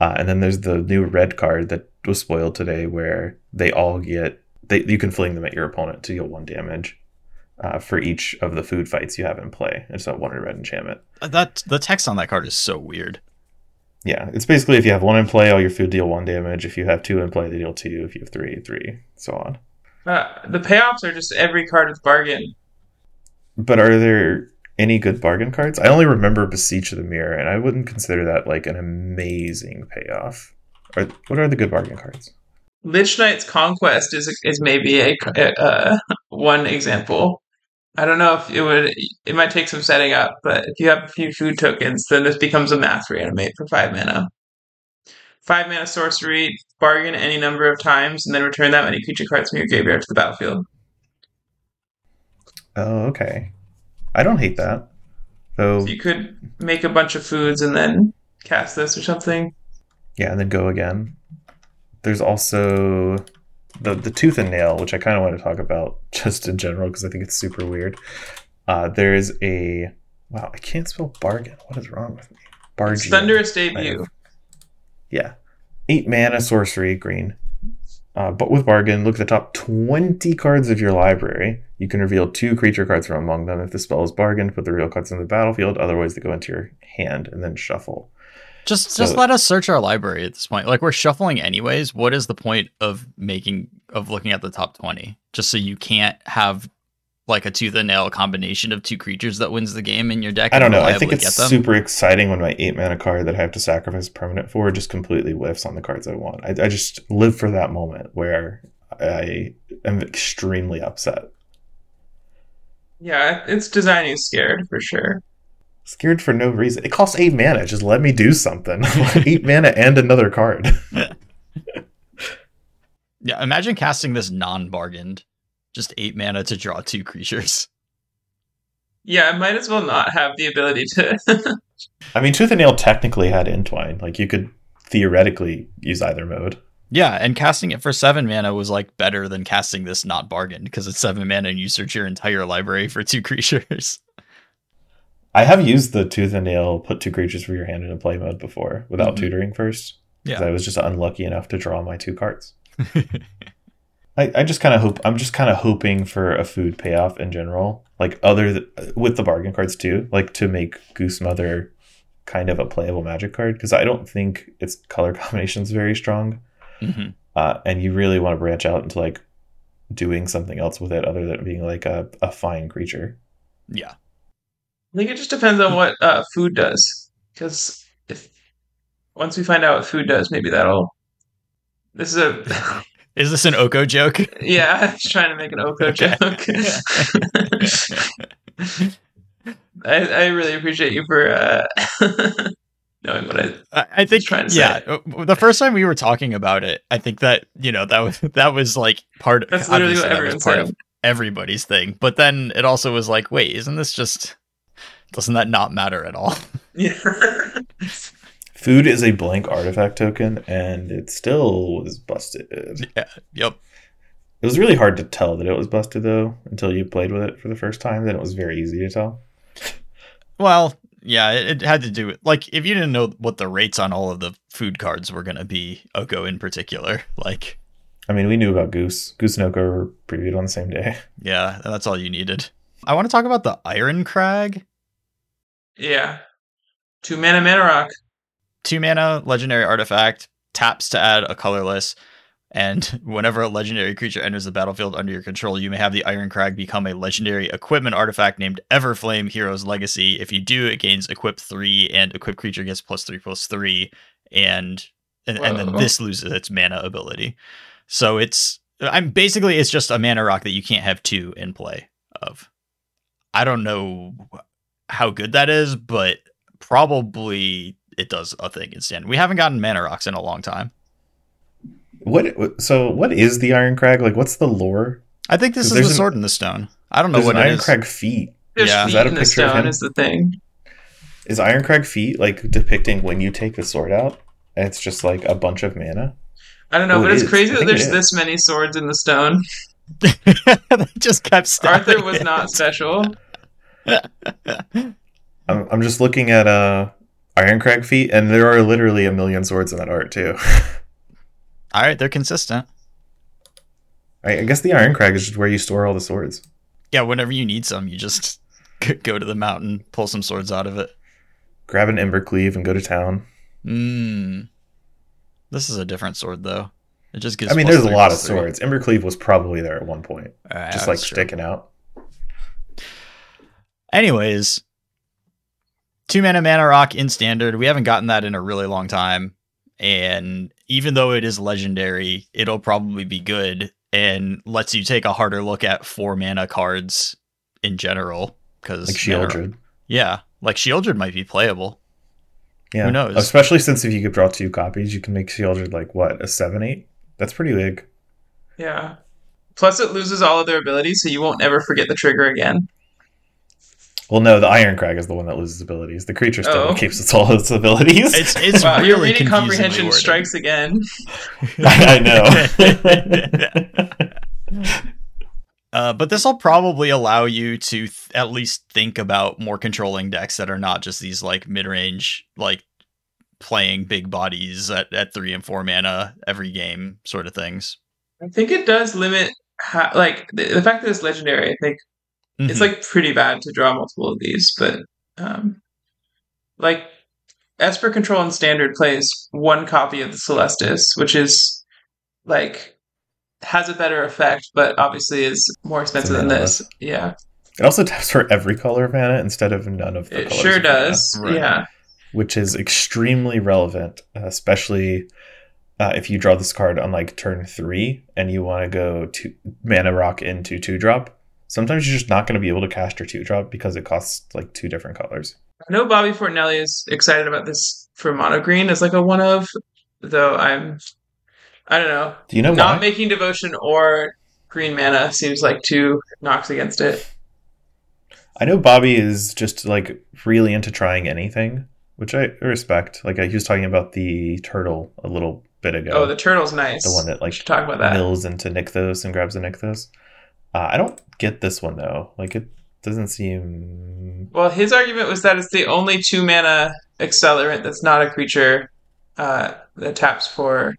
Uh, and then there's the new red card that was spoiled today, where they all get they you can fling them at your opponent to deal one damage uh, for each of the food fights you have in play. It's a one in red enchantment. That the text on that card is so weird. Yeah, it's basically if you have one in play, all your food deal one damage. If you have two in play, they deal two. If you have three, three, so on. Uh, the payoffs are just every card is bargain. But are there any good bargain cards? I only remember Beseech of the Mirror, and I wouldn't consider that like an amazing payoff. Are, what are the good bargain cards? Lich Knight's Conquest is is maybe a uh, one example. I don't know if it would. It might take some setting up, but if you have a few food tokens, then this becomes a math reanimate for five mana. Five mana sorcery, bargain any number of times, and then return that many creature cards from your graveyard to the battlefield. Oh, okay. I don't hate that. Though, So you could make a bunch of foods and then cast this or something. yeah, and then go again. There's also the the tooth and nail, which I kind of want to talk about <laughs> just in general because I think it's super weird. Uh, there is a wow. I can't spell bargain. What is wrong with me? Bargain. Thunderous debut. Yeah, eight mana sorcery green. Uh, but with bargain, look at the top 20 cards of your library. You can reveal two creature cards from among them. If the spell is bargained, put the real cards on the battlefield. Otherwise, they go into your hand and then shuffle. Just So- just let us search our library at this point. Like we're shuffling anyways. What is the point of making of looking at the top twenty? Just so you can't have like a tooth and nail combination of two creatures that wins the game in your deck. I don't know. I think reliably it's super exciting when my eight mana card that I have to sacrifice permanent for just completely whiffs on the cards I want. I, I just live for that moment where I am extremely upset. Yeah, it's designing you scared for sure. Scared for no reason. It costs eight mana. Just let me do something. <laughs> eight mana and another card. <laughs> Yeah, imagine casting this non-bargained, just eight mana to draw two creatures. <laughs> Yeah, I might as well not have the ability to. <laughs> I mean, Tooth and Nail technically had Entwine. Like, you could theoretically use either mode. Yeah, and casting it for seven mana was like better than casting this not bargained because it's seven mana and you search your entire library for two <laughs> creatures. I have used the Tooth and Nail put two creatures for your hand in a play mode before without Mhm. tutoring first. Yeah. I was just unlucky enough to draw my two cards. I, I just kind of hope I'm just kind of hoping for a food payoff in general, like other th- with the bargain cards too, like to make Goose Mother kind of a playable Magic card because I don't think its color <laughs> combination is very strong, Mhm. uh, and you really want to branch out into like doing something else with it other than being like a, a fine creature. Yeah. I think it just depends on what uh, food does. Because if once we find out what food does, maybe that'll. This is a <laughs> Is this an Oko joke? yeah. I was trying to make an Oko joke. <laughs> I, I really appreciate you for uh, <laughs> knowing what I. I think trying to yeah. uh, The first time we were talking about it, I think that you know that was that was like part. That's literally what everyone's part saying. of everybody's thing. But then it also was like, wait, isn't this just? Doesn't that not matter at all? <laughs> Yeah. Food is a blank artifact token, and it still was busted. yeah. Yep. It was really hard to tell that it was busted though until you played with it for the first time. Then it was very easy to tell. Well, yeah, it, it had to do with like if you didn't know what the rates on all of the food cards were going to be, Oko in particular, like I mean, we knew about Goose. Goose and Oko were previewed on the same day. yeah, that's all you needed. I want to talk about the Irencrag. yeah. Two mana mana rock. Two mana legendary artifact taps to add a colorless and whenever a legendary creature enters the battlefield under your control you may have the Irencrag become a legendary equipment artifact named everflame hero's legacy. If you do it gains equip 3 and equip creature gets plus 3 plus 3 and and, and then this loses its mana ability. So it's i'm basically it's just a mana rock that you can't have two in play of. I don't know how good that is but probably it does a thing in stand. We haven't gotten mana rocks in a long time. What? So, what is the Irencrag? Like, what's the lore? I think this is There's the an- sword in the stone. I don't know what an it Iron is. Crag feat. There's Yeah. feet Is that a in the picture of him? is the thing. Is Irencrag feat like depicting when you take the sword out? And it's just like a bunch of mana. I don't know, Oh, but it it's is. crazy that there's this many swords in the stone. <laughs> <laughs> they just kept stabbing Arthur was it. not special. <laughs> I'm, I'm just looking at uh Irencrag feat, and there are literally a million swords in that art too. <laughs> All right, they're consistent. I, I guess the Irencrag is just where you store all the swords. Yeah, whenever you need some, you just <laughs> go to the mountain, pull some swords out of it. Grab an Embercleave and go to town. Mm. This is a different sword though. It just gives. I mean, there's a lot of swords. Embercleave was probably there at one point, Uh, just like sticking out. Anyways, two mana mana rock in standard. We haven't gotten that in a really long time, and even though it is legendary, it'll probably be good and lets you take a harder look at four mana cards in general. Because Like Sheoldred. yeah, like Sheoldred might be playable. Yeah. Who knows? Especially since if you could draw two copies, you can make Sheoldred like what, a 7 8? That's pretty big. Yeah. Plus, it loses all of their abilities, so you won't ever forget the trigger again. Well, no, the Irencrag is the one that loses abilities. The creature still Oh. keeps its all its abilities. It's it's wow, really your reading comprehension worded. strikes again. <laughs> <laughs> I know. <laughs> Uh, but this will probably allow you to th- at least think about more controlling decks that are not just these like mid-range, like playing big bodies at, at three and four mana every game sort of things. I think it does limit how, like the, the fact that it's legendary. I think it's Mhm. like pretty bad to draw multiple of these, but um, like Esper Control and Standard plays one copy of the Celestus, which is like has a better effect, but obviously is more expensive than manaless. this. Yeah, It also taps for every color of mana instead of none of the it colors sure does. Right. Yeah, which is extremely relevant, uh, especially uh, if you draw this card on like turn three and you want to go to mana rock into two drop. Sometimes you're just not going to be able to cast your two drop because it costs like two different colors. I know Bobby Fortinelli is excited about this for mono green as like a one of, though I'm, I don't know. Do you know Not why? making devotion or green mana seems like two knocks against it. I know Bobby is just like really into trying anything, which I respect. Like he was talking about the turtle a little bit ago. Oh, the turtle's nice. The one that, like, talk about that. mills into Nykthos and grabs a Nykthos. Uh, I don't get this one though. Like it doesn't seem. Well, his argument was that it's the only two mana accelerant that's not a creature uh, that taps for.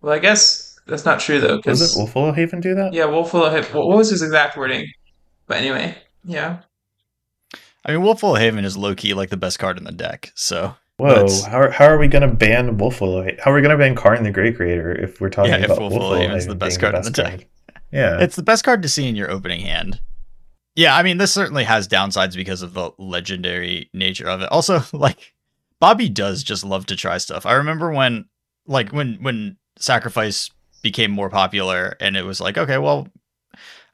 Well, I guess that's not true though. Was 'cause- it Wolfwillow Haven do that? Yeah, Wolf will hit. What was his exact wording? But anyway, yeah. I mean, Wolfwillow Haven is low key like the best card in the deck. So Whoa! That's- How, how are we gonna ban Wolfwillow? Ha- How are we gonna ban Karn the Great Creator if we're talking Yeah, if about Wolfwillow Wolfwillow Haven's Haven the best being card in the deck. Yeah, it's the best card to see in your opening hand. Yeah, I mean, this certainly has downsides because of the legendary nature of it. Also, <laughs> like Bobby does just love to try stuff. I remember when, like, when when Sacrifice became more popular, and it was like, okay, well,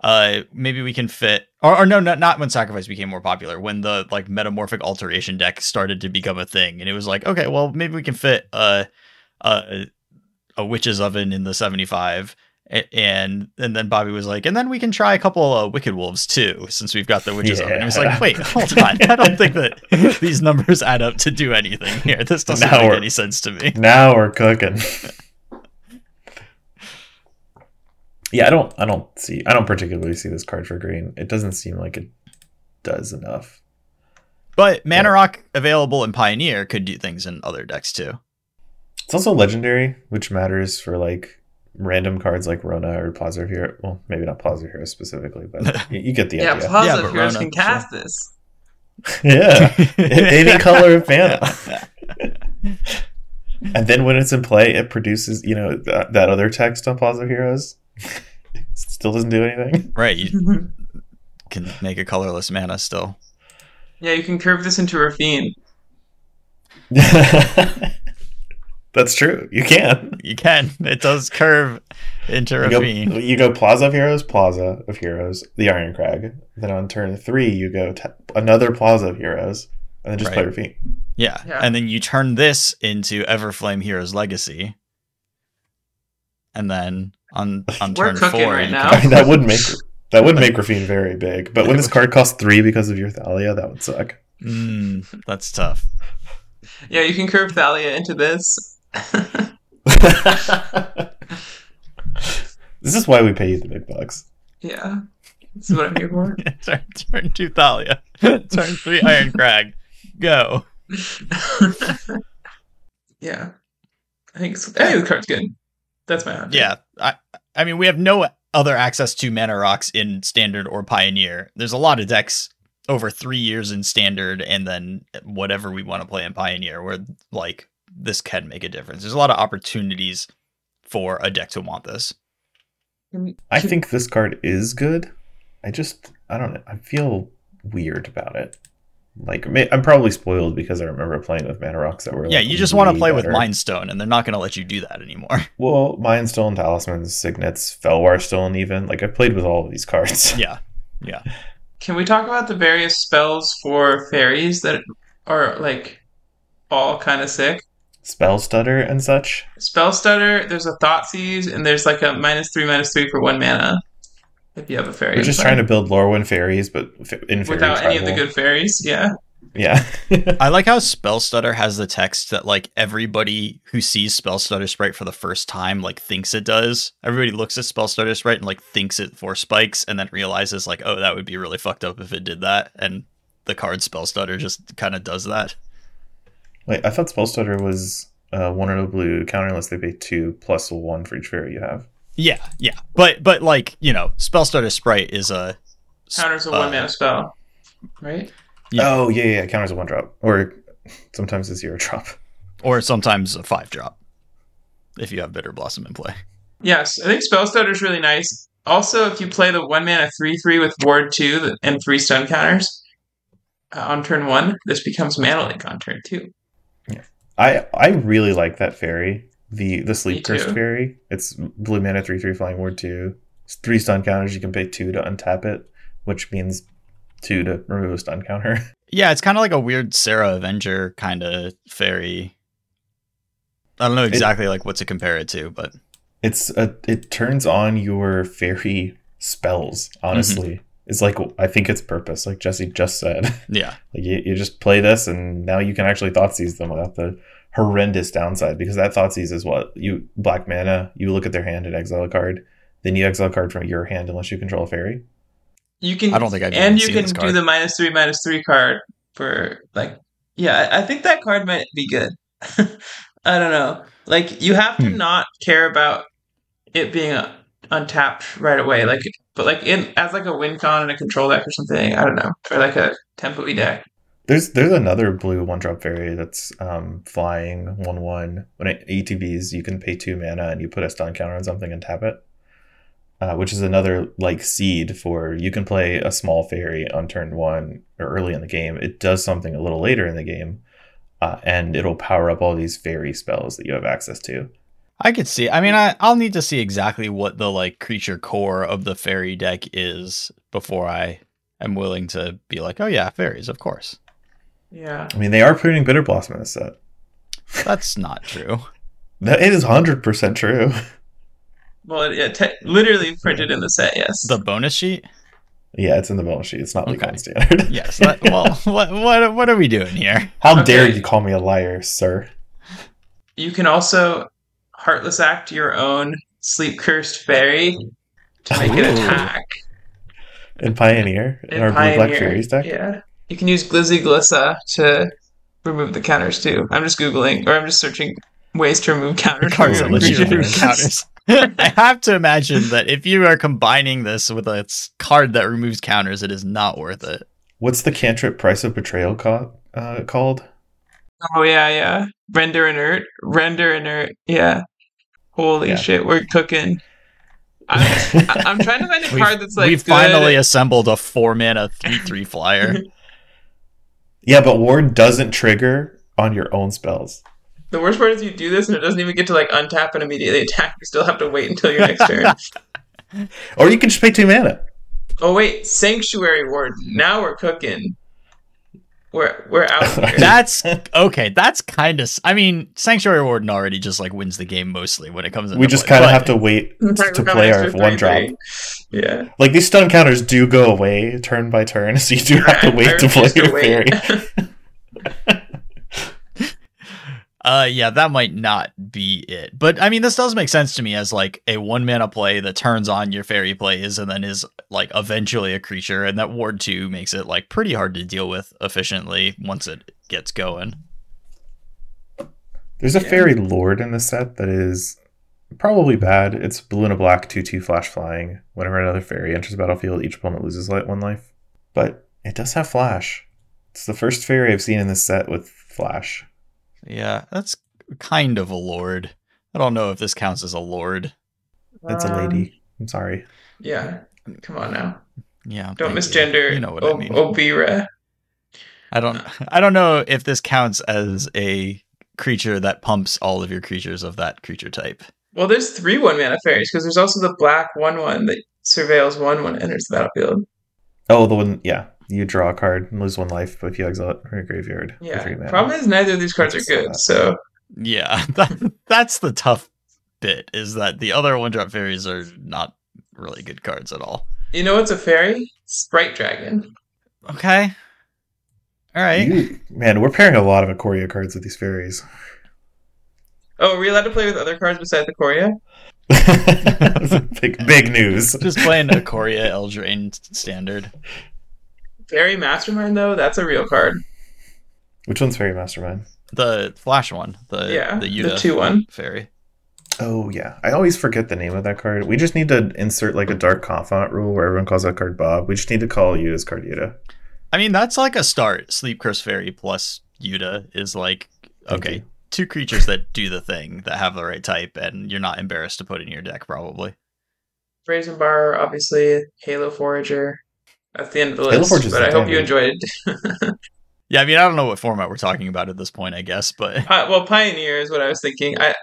uh, maybe we can fit, or, or no, not not when Sacrifice became more popular. When the like metamorphic alteration deck started to become a thing, and it was like, okay, well, maybe we can fit uh, uh, a witch's oven in the seventy five. And and then Bobby was like, and then we can try a couple of uh, Wicked Wolves too, since we've got the witches oven. It was like, wait, hold on, I don't think that <laughs> these numbers add up to do anything here. This doesn't Now make any sense to me. now we're cooking. yeah, I don't. I don't see. I don't particularly see this card for green. It doesn't seem like it does enough. But Mana Yeah. Rock available in Pioneer could do things in other decks too. It's also legendary, which matters for like random cards like Rona or Plaza Hero. Well, maybe not Plaza Hero specifically, but <laughs> you, you get the Yeah, idea. Plaza Yeah, of but Heroes Rona, can cast this. <laughs> yeah, any color of mana. <laughs> And then when it's in play, it produces, you know, that, that other text on Plaza Heroes. Still doesn't do anything. right, you can make a colorless mana still. yeah, you can curve this into Raffine. That's true. You can. You can. It does curve into You go, you go Plaza of Heroes, Plaza of Heroes, the Irencrag. Then on turn three, you go t- another Plaza of Heroes, and then just play Right. Raffine. Yeah. Yeah. And then you turn this into Everflame Heroes Legacy. And then on on <laughs> We're turn four, right now. can- I <laughs> mean, that would make that would make <laughs> Raffine very big. But when this card costs three because of your Thalia, that would suck. Mm, that's tough. Yeah, you can curve Thalia into this. <laughs> this is why we pay you the big bucks. yeah, this is what I'm here for. <laughs> turn, turn two Thalia. <laughs> turn three Irencrag. Go. yeah, I think it's, I think the card's good. That's my hot take. Yeah. I I mean we have no other access to mana rocks in standard or pioneer. There's a lot of decks over three years in standard and then whatever we want to play in pioneer where like this can make a difference. There's a lot of opportunities for a deck to want this. I think this card is good. I just I don't know. I feel weird about it. Like I'm probably spoiled because I remember playing with mana rocks that were like. Yeah, like, you just want to way play with better. Mind Stone, and they're not going to let you do that anymore. <laughs> Well, Mind Stone, Talismans, Signets, Felwar Stone, even like I've played with all of these cards. <laughs> yeah, yeah. Can we talk about the various spells for fairies that are like all kind of sick? Spell Stutter and such. Spell stutter. There's a thought Thoughtseize, and there's like a minus three, minus three for one mana. If you have a fairy, We're just play. trying to build Lorwyn fairies, but in fairy without any of the good fairies. Yeah, Yeah. <laughs> I like how Spell Stutter has the text that like everybody who sees Spell Stutter Sprite for the first time like thinks it does. Everybody looks at Spell Stutter Sprite and like thinks it for spikes and then realizes like, oh, that would be really fucked up if it did that. And the card Spell Stutter just kind of does that. Wait, I thought Spell Stutter was uh, one or a blue counter unless they pay two plus one for each fairy you have. Yeah, yeah. But but like, you know, Spell Stutter Sprite is a Counters a uh, one mana spell, right? Yeah. Oh yeah, yeah, yeah, counters a one drop or sometimes a zero <laughs> drop. or sometimes a five drop if you have Bitter Blossom in play. Yes, I think spell stutter is really nice. Also, if you play the one mana three three with ward two and three stun counters uh, on turn one, this becomes mana leak on turn two. I I really like that fairy. The the sleep cursed fairy. It's blue mana three three flying ward two. It's three stun counters. You can pay two to untap it, which means two to remove a stun counter. <laughs> Yeah, it's kind of like a weird Serra Avenger kind of fairy. I don't know exactly like what to compare it to, but It's a it turns on your fairy spells. Mm-hmm. Honestly, it's like I think its purpose, like Jesse just said. <laughs> yeah. Like you, you just play this, and now you can actually Thoughtseize them without the horrendous downside. Because that Thoughtseize is what you black mana. You look at their hand and exile a card, then you exile a card from your hand unless you control a fairy. You can, I don't think I've and you can do the minus three minus three card for like, yeah, I I think that card might be good. <laughs> I don't know. Like you have to Hmm. not care about it being uh, untapped right away. Like, but like in as like a win con and a control deck or something. I don't know, or like a tempo deck. There's there's another blue one drop fairy that's um, flying one one. When it ETBs, you can pay two mana and you put a stun counter on something and tap it. Uh, which is another like seed for you can play a small fairy on turn one or early in the game. It does something a little later in the game, uh, and it'll power up all these fairy spells that you have access to. I could see. I mean, I, I'll need to see exactly what the like creature core of the fairy deck is before I am willing to be like, oh yeah, fairies, of course. Yeah. I mean, they are putting Bitterblossom in this set. That's not true. <laughs> That it is hundred percent true. Well, it, it te- literally printed in the set. Yes. The bonus sheet? yeah, it's in the bonus sheet. It's not legal Okay. on standard. <laughs> Yes. That, well, <laughs> what what what are we doing here? How dare you call me a liar, sir? You can also heartless act your own sleep cursed fairy to make it Ooh. attack. In Pioneer, in, in our Blue Black Pioneer. Fairies deck. Yeah. You can use Glizzy Glissa to remove the counters too. I'm just googling or I'm just searching ways to remove counters. Cards from that let you creatures. remove counters. <laughs> I have to imagine that if you are combining this with a card that removes counters, it is not worth it. What's the cantrip Price of Betrayal ca- uh, called? Oh yeah, yeah. Render inert. Render inert. Yeah. Holy Yeah. shit, we're cooking. I'm, <laughs> I'm trying to find a We've- card that's like We've finally assembled a four mana three three flyer. <laughs> Yeah, but Ward doesn't trigger on your own spells. The worst part is you do this and it doesn't even get to like untap and immediately attack. You still have to wait until your next turn. <laughs> Or you can just pay two mana. Oh wait, Sanctuary Ward. Now we're cooking. We're we're out here. <laughs> That's okay. That's kind of. I mean, Sanctuary Warden already just like wins the game mostly when it comes. To. We just kind of have to wait <laughs> to play our one drop. Yeah. Like these stun counters do go away turn by turn, <laughs> so you do have to wait to play your wait. fairy. Uh, yeah, that might not be it. But I mean, this does make sense to me as like a one mana play that turns on your fairy plays and then is like eventually a creature, and that ward two makes it like pretty hard to deal with efficiently once it gets going. There's a Yeah. fairy lord in the set that is probably bad. It's blue and a black, 2 2 flash flying. Whenever another fairy enters the battlefield, each opponent loses li- one life. But it does have flash. It's the first fairy I've seen in this set with flash. Yeah, that's kind of a lord. I don't know if this counts as a lord. It's a Um, lady. I'm sorry. Yeah. Come on now. Yeah, Don't thank you. misgender You know what o- I mean. Obira. I don't. I don't know if this counts as a creature that pumps all of your creatures of that creature type. Well, there's three one mana fairies because there's also the black one one that surveils one when it enters the battlefield. Oh, the one, yeah. You draw a card and lose one life, but if you exile it from your graveyard. Yeah. three mana. Problem is neither of these cards are good. So Yeah, <laughs> that, that's the tough bit. Is that the other one drop fairies are not really good cards at all. you know what's a fairy? Sprite Dragon. Okay. All right. You, man, we're pairing a lot of Ikoria cards with these fairies. Oh, are we allowed to play with other cards besides the Ikoria? <laughs> <laughs> big, big news. Just playing Ikoria Eldraine standard. Fairy Mastermind though, that's a real card. Which one's Fairy Mastermind? The flash one. The Yeah, the the two one. fairy. Oh yeah, I always forget the name of that card. We just need to insert like a Dark Confidant rule where everyone calls that card Bob. We just need to call Yuta's card Yuta. I mean, that's like a start. Sleep Curse Fairy plus Yuta is like Thank okay, you. two creatures that do the thing that have the right type, and you're not embarrassed to put in your deck probably. Brazen Bar, obviously, Halo Forager. That's the end of the list. Forager's But I hope you standard. enjoyed it. <laughs> Yeah, I mean, I don't know what format we're talking about at this point. I guess, but Pi- well, Pioneer is what I was thinking. I,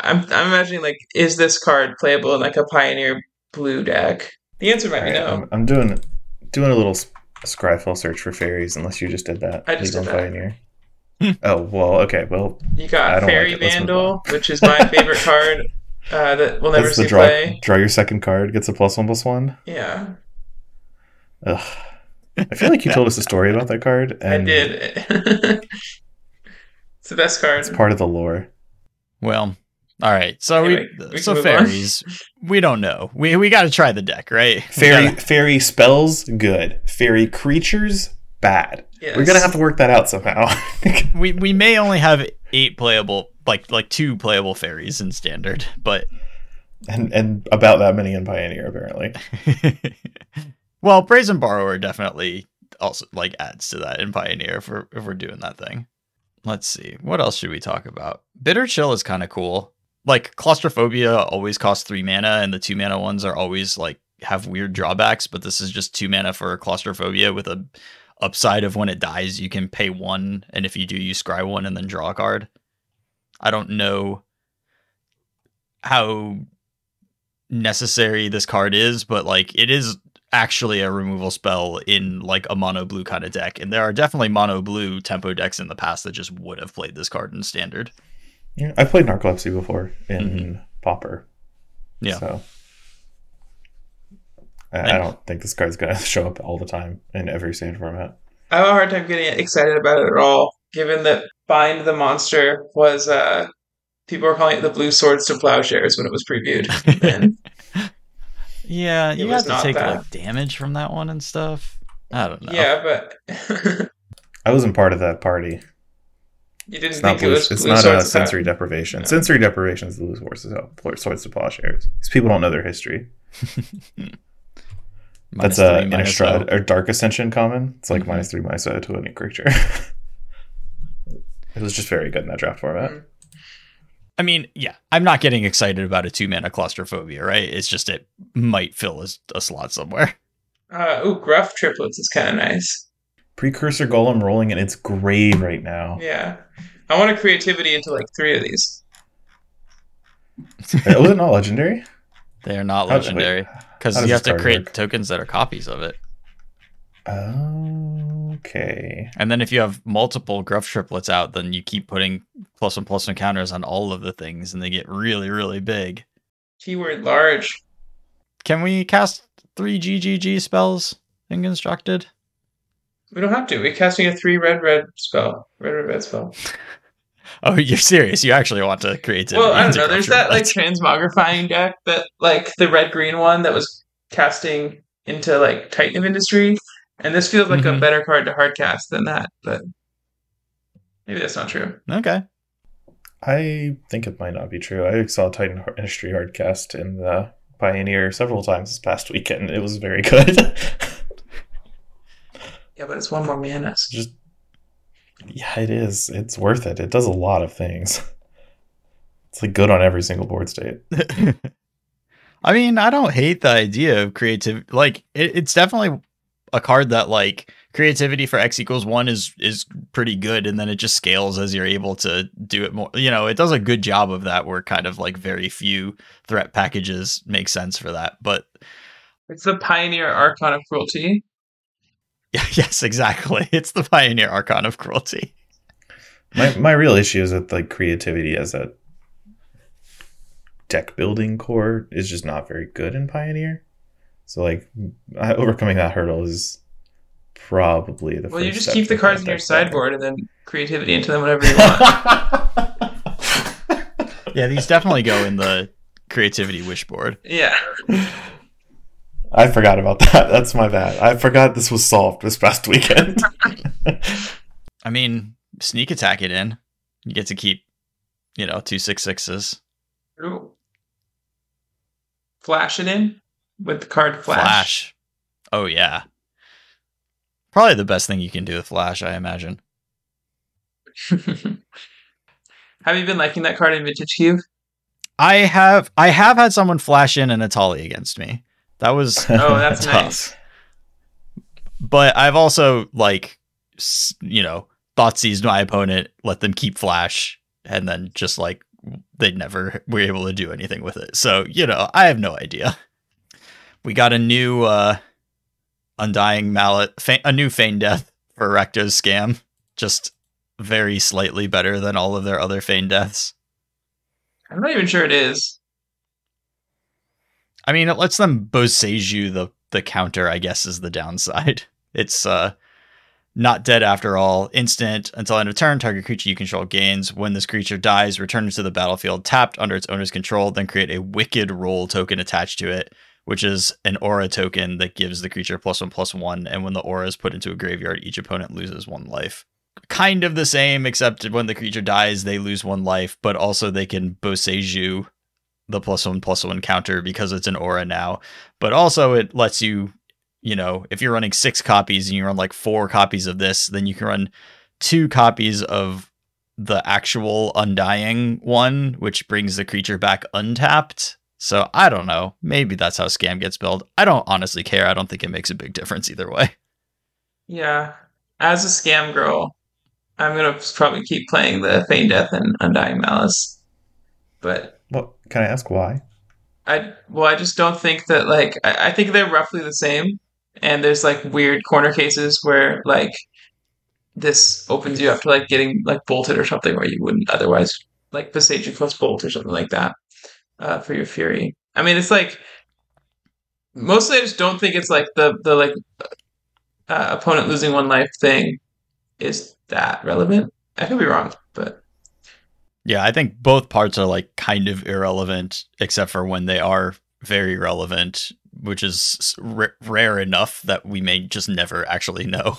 I'm, I'm imagining like, is this card playable in like a Pioneer blue deck? The answer might be no. I'm, I'm doing doing a little s- Scryfall search for fairies. Unless you just did that. I just Legal did that. Pioneer. <laughs> Oh well, okay. Well, You got Fairy like it. Let's move Vandal, which is my favorite <laughs> card uh, that we'll never that's the see draw. play. Draw your second card. Gets a plus one plus one. Yeah, Ugh. I feel like you told us a story about that card, <laughs> and I did. <laughs> it's the best card. It's part of the lore. well, all right. So Anyway, we, we so move on. fairies, we don't know. We we got to try the deck, right? Fairy gotta- fairy spells good. Fairy creatures bad. Yes. We're gonna have to work that out somehow. <laughs> we we may only have eight playable, like like two playable fairies in standard, but and and about that many in Pioneer apparently. Well, Brazen Borrower definitely also like adds to that in Pioneer if we're if we're doing that thing. Let's see. What else should we talk about? Bitter Chill is kind of cool. Like Claustrophobia always costs three mana, and the two mana ones are always like have weird drawbacks, but this is just two mana for Claustrophobia with a upside of when it dies, you can pay one, and if you do, you scry one and then draw a card. I don't know how necessary this card is, but like it is actually a removal spell in like a mono blue kind of deck. And there are definitely mono blue tempo decks in the past that just would have played this card in standard. Yeah, I played Narcolepsy before in Pauper. Mm-hmm. Yeah. So I, I don't think this card's gonna <laughs> show up all the time in every standard format. I have a hard time getting excited about it at all, given that Bind the Monster was uh people were calling it the Blue Swords to Plowshares when it was previewed. <laughs> And Yeah, you was have to take that. like damage from that one and stuff. I don't know. yeah, but <laughs> I wasn't part of that party. you didn't It's not think it blue, was it's Blue not a sensory Plow- deprivation. No. Sensory deprivation is the blue swords to swords to plowshares. These people don't know their history. <laughs> That's a three, minus Innistrad or Dark Ascension common. It's like Mhm. minus three, minus zero to any creature. <laughs> it was just very good in that draft format. Mhm. I mean, yeah, I'm not getting excited about a two mana claustrophobia, right? It's just it might fill a, a slot somewhere. <laughs> Uh, ooh, Gruff Triplets is kind of nice. Precursor Golem rolling in its grave right now. Yeah. I want a creativity into like three of these. oh, was it not legendary? They are not legendary because you have to create work? tokens that are copies of it. Okay. And then if you have multiple gruff triplets out, then you keep putting plus one plus one counters on all of the things, and they get really really big. Keyword large. Can we cast three GGG spells in constructed? We don't have to. We're casting a three red red spell. Red red red spell. <laughs> Oh, you're serious? You actually want to create? Well, I don't know. There's that like transmogrifying deck that like the red green one that was casting into like Titan of Industry, and this feels like a Mhm. better card to hard cast than that. But maybe that's not true. okay. I think it might not be true. I saw Titan Har- Industry Hardcast in the Pioneer several times this past weekend. It was very <laughs> good. Yeah, but it's one more mana. Just yeah, it is. It's worth it. It does a lot of things. It's like good on every single board state. <laughs> I mean, I don't hate the idea of creative. Like, it, it's definitely a card that like creativity for x equals one is is pretty good, and then it just scales as you're able to do it more. You know, it does a good job of that. Where kind of like very few threat packages make sense for that. But It's the Pioneer Archon of Cruelty. Yeah, <laughs> yes, exactly. <laughs> It's the pioneer archon of cruelty. My my real issue is that like creativity as a deck building core is just not very good in Pioneer. So like overcoming that hurdle is probably the Well, first you just keep the cards in your sideboard and then creativity into them whenever you want. <laughs> Yeah, these definitely go in the creativity wish board. yeah. I forgot about that. <laughs> That's my bad. I forgot this was solved this past weekend. <laughs> I mean, sneak attack it in. You get to keep, you know, two six sixes. Ooh. Flash it in with the card flash. Flash. Oh yeah. Probably the best thing you can do with flash, I imagine. <laughs> Have you been liking that card in Vintage Cube? I have I have had someone flash in an Atali against me. That was <laughs> Oh, that's <laughs> tough. nice. But I've also like you know, thought seized my opponent, let them keep flash, and then just like they never were able to do anything with it. So, you know, I have no idea. We got a new uh Undying Malice fe- a new feign death for Rakdos scam. Just very slightly better than all of their other feign deaths. I'm not even sure it is. I mean, it lets them Boseiju the the counter. I guess is the downside. <laughs> It's uh not dead after all. Instant until end of turn. Target creature you control gains. When this creature dies, return it to the battlefield tapped under its owner's control. Then create a Wicked Role token attached to it, which is an aura token that gives the creature plus one plus one. And when the aura is put into a graveyard, each opponent loses one life. Kind of the same, except when the creature dies, they lose one life, but also they can Boseiju the plus one plus one counter because it's an aura now. But also it lets you, you know, if you're running six copies and you run like four copies of this, then you can run two copies of the actual undying one, which brings the creature back untapped. So I don't know. Maybe that's how scam gets built. I don't honestly care. I don't think it makes a big difference either way. <laughs> Yeah. As a scam girl, I'm gonna probably keep playing the Feign Death and Undying Malice. But well, can I ask why? I well, I just don't think that like I, I think they're roughly the same. And there's like weird corner cases where like this opens you up to like getting like bolted or something where you wouldn't otherwise like Visage plus bolt or something like that uh, for your fury. I mean, it's like mostly I just don't think it's like the the like uh, opponent losing one life thing is that relevant. I could be wrong, but Yeah, I think both parts are like kind of irrelevant, except for when they are very relevant, which is r- rare enough that we may just never actually know.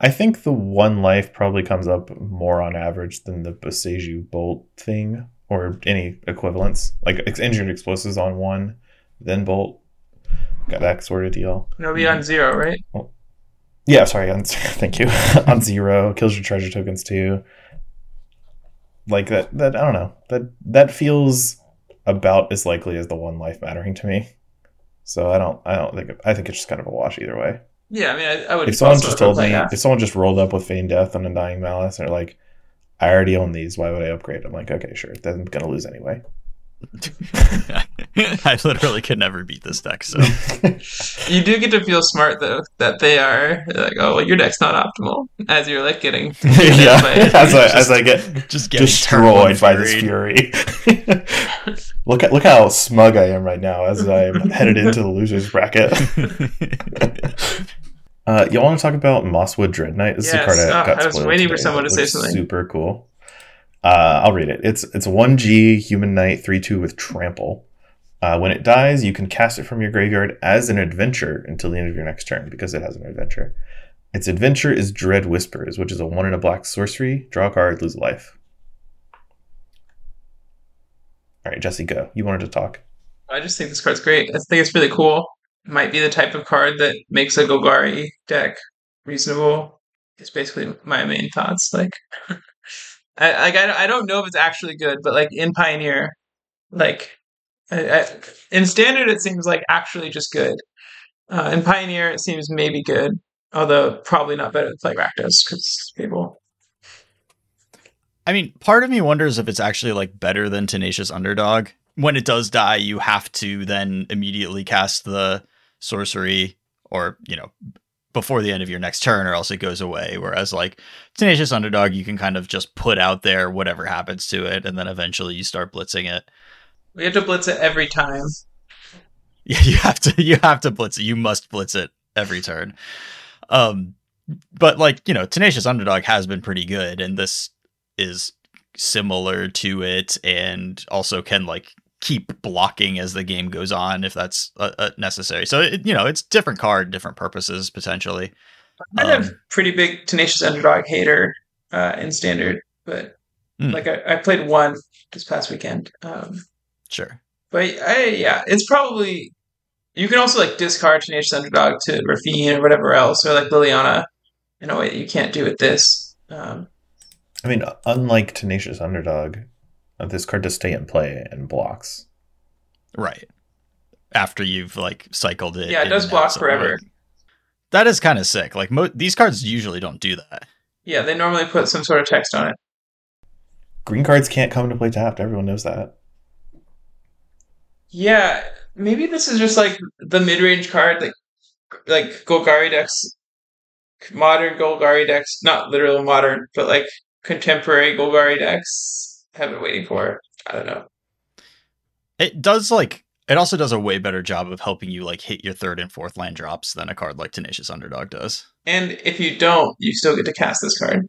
I think the one life probably comes up more on average than the Boseiju bolt thing or any equivalents. Like engineered explosives on one, then bolt. Got that sort of deal. it'll be on zero, right? Oh. Yeah, sorry. On, <laughs> thank you. <laughs> on zero, kills your treasure tokens too. Like that. That I don't know. That that feels about as likely as the one life mattering to me. So I don't. I don't think. I think it's just kind of a wash either way. Yeah, I mean, I, I would. If someone just told me, that. if someone just rolled up with Feign Death and Undying Malice, and they're like, "I already own these. Why would I upgrade?" I'm like, "Okay, sure. Then I'm gonna lose anyway." <laughs> I literally could never beat this deck, so <laughs> You do get to feel smart though that they are like, oh, well, your deck's not optimal as you're like getting <laughs> yeah, as I as I get just getting destroyed by this fury. fury. look at look how smug I am right now as I'm headed into the losers bracket. Uh, you want to talk about Mosswood Dread Knight? This is a card I, Ah, got I was waiting for someone to say something. Super cool. Uh, I'll read it. It's it's one G human knight three two with trample. Uh, when it dies, you can cast it from your graveyard as an adventure until the end of your next turn because it has an adventure. Its adventure is Dread Whispers, which is a one in a black sorcery. Draw a card, lose a life. All right, Jesse, go. You wanted to talk. I just think this card's great. I think it's really cool. Might be the type of card that makes a Golgari deck reasonable. It's basically my main thoughts. Like, <laughs> I like I, I don't know if it's actually good, but like in Pioneer, like I, I, in Standard, it seems like actually just good. Uh, in Pioneer, it seems maybe good, although probably not better than play Rakdos because people. I mean, part of me wonders if it's actually like better than Tenacious Underdog. When it does die, you have to then immediately cast the sorcery or, you know, before the end of your next turn or else it goes away. Whereas like Tenacious Underdog, you can kind of just put out there whatever happens to it and then eventually you start blitzing it. We have to blitz it every time. <laughs> Yeah, you have to you have to blitz it. You must blitz it every turn. Um, but like you know, Tenacious Underdog has been pretty good, and this is similar to it, and also can like keep blocking as the game goes on if that's uh, uh, necessary. So it, you know, it's different card, different purposes potentially. I'm kind Um, pretty big tenacious underdog hater uh, in standard, but Hmm. like I, I played one this past weekend. Um, Sure. but I, yeah, it's probably you can also like discard tenacious underdog to Raffine or whatever else, or like Liliana in a way that you can't do with this. Um, I mean, unlike Tenacious Underdog, uh, this card does stay in play and blocks. Right. After you've like cycled it. Yeah, it does and block forever. like, that is kind of sick. Like mo- these cards usually don't do that. yeah, they normally put some sort of text on it. Green cards can't come into play tapped. Everyone knows that. Yeah, maybe this is just like the mid-range card, like like Golgari decks, modern Golgari decks, not literal modern, but like contemporary Golgari decks have been waiting for. I don't know. It does like it also does a way better job of helping you like hit your third and fourth land drops than a card like Tenacious Underdog does. And if you don't, you still get to cast this card.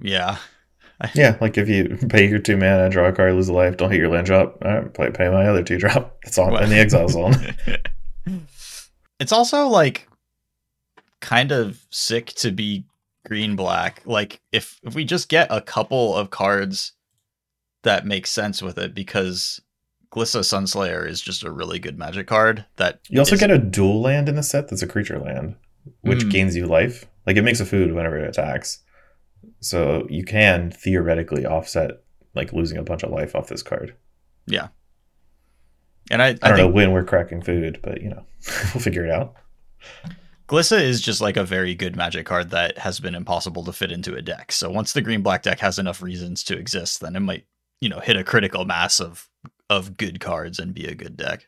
Yeah. <laughs> Yeah, like if you pay your two mana, draw a card, lose a life, don't hit your land drop. All right, play pay my other two drop. <laughs> It's on in the exile zone. <laughs> it's also like kind of sick to be green black. Like if if we just get a couple of cards that make sense with it because Glissa Sunslayer is just a really good magic card that You also is- get a dual land in the set that's a creature land, which Mm. gains you life. Like it makes a food whenever it attacks. So you can theoretically offset like losing a bunch of life off this card. Yeah. And I, I, I don't know when we're cracking food, but you know, <laughs> we'll figure it out. Glissa is just like a very good magic card that has been impossible to fit into a deck. So once the green black deck has enough reasons to exist, then it might, you know, hit a critical mass of of good cards and be a good deck.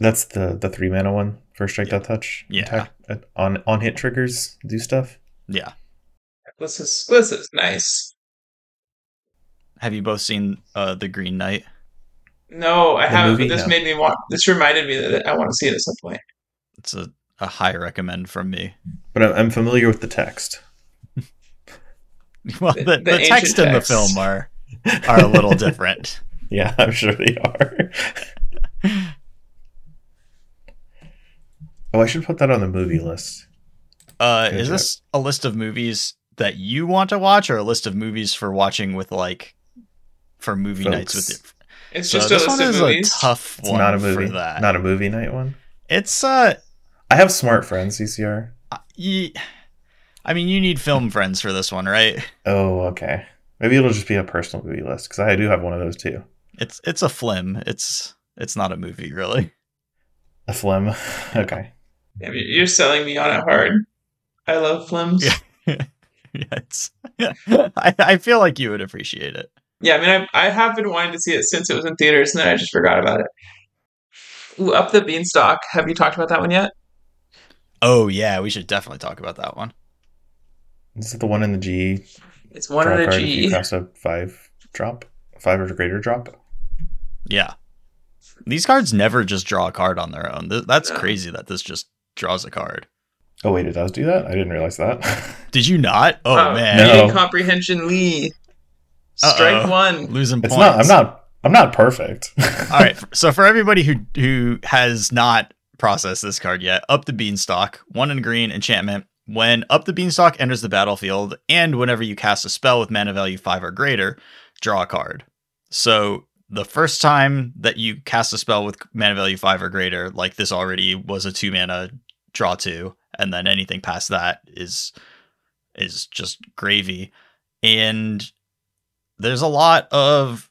That's the the three mana one first strike Yeah. that touch. Yeah. Attack, uh, on on hit triggers do stuff. Yeah. This is nice. Have you both seen uh the Green Knight? No, I The haven't. movie? But this No. made me want. This reminded me that I want to see it at some point. It's a, a high recommend from me. But I'm, I'm familiar with the text. Well, The- the, the the, ancient text in the film are <laughs> are a little different. Yeah, I'm sure they are. <laughs> oh, I should put that on the movie list. Uh, Good is job. this a list of movies that you want to watch, or a list of movies for watching with like for movie nights with it? It's So just this a one is movies. a tough It's one not a movie. for that. Not a movie night one. it's uh, I have smart friends, CCR. ye- I mean, you need film friends for this one, right? Oh, okay. Maybe it'll just be a personal movie list because I do have one of those too. It's it's a flim. It's it's not a movie, really. A flim. <laughs> okay. I mean, you're selling me on it hard. I love flims. Yeah. yeah, it's. I I feel like you would appreciate it. Yeah, I mean, I, I have been wanting to see it since it was in theaters, and then I just forgot about it. Ooh, Up the Beanstalk. Have you talked about that one yet? Oh yeah, we should definitely talk about that one. Is it the one in the G? It's one draw of the card if you G. cross a five drop, five or greater drop. Yeah. These cards never just draw a card on their own. That's No. crazy that this just draws a card. Oh wait, it does do that. I didn't realize that. <laughs> Did you not? Oh, Oh, man. No. Incomprehension Lee. Strike Uh-oh. one. Losing points. it's not. I'm not. I'm not perfect. <laughs> All right. So for everybody who who has not processed this card yet, up the beanstalk, one in green enchantment. When up the beanstalk enters the battlefield, and whenever you cast a spell with mana value five or greater, draw a card. So the first time that you cast a spell with mana value five or greater, like this already was a two mana draw two, and then anything past that is is just gravy. And there's a lot of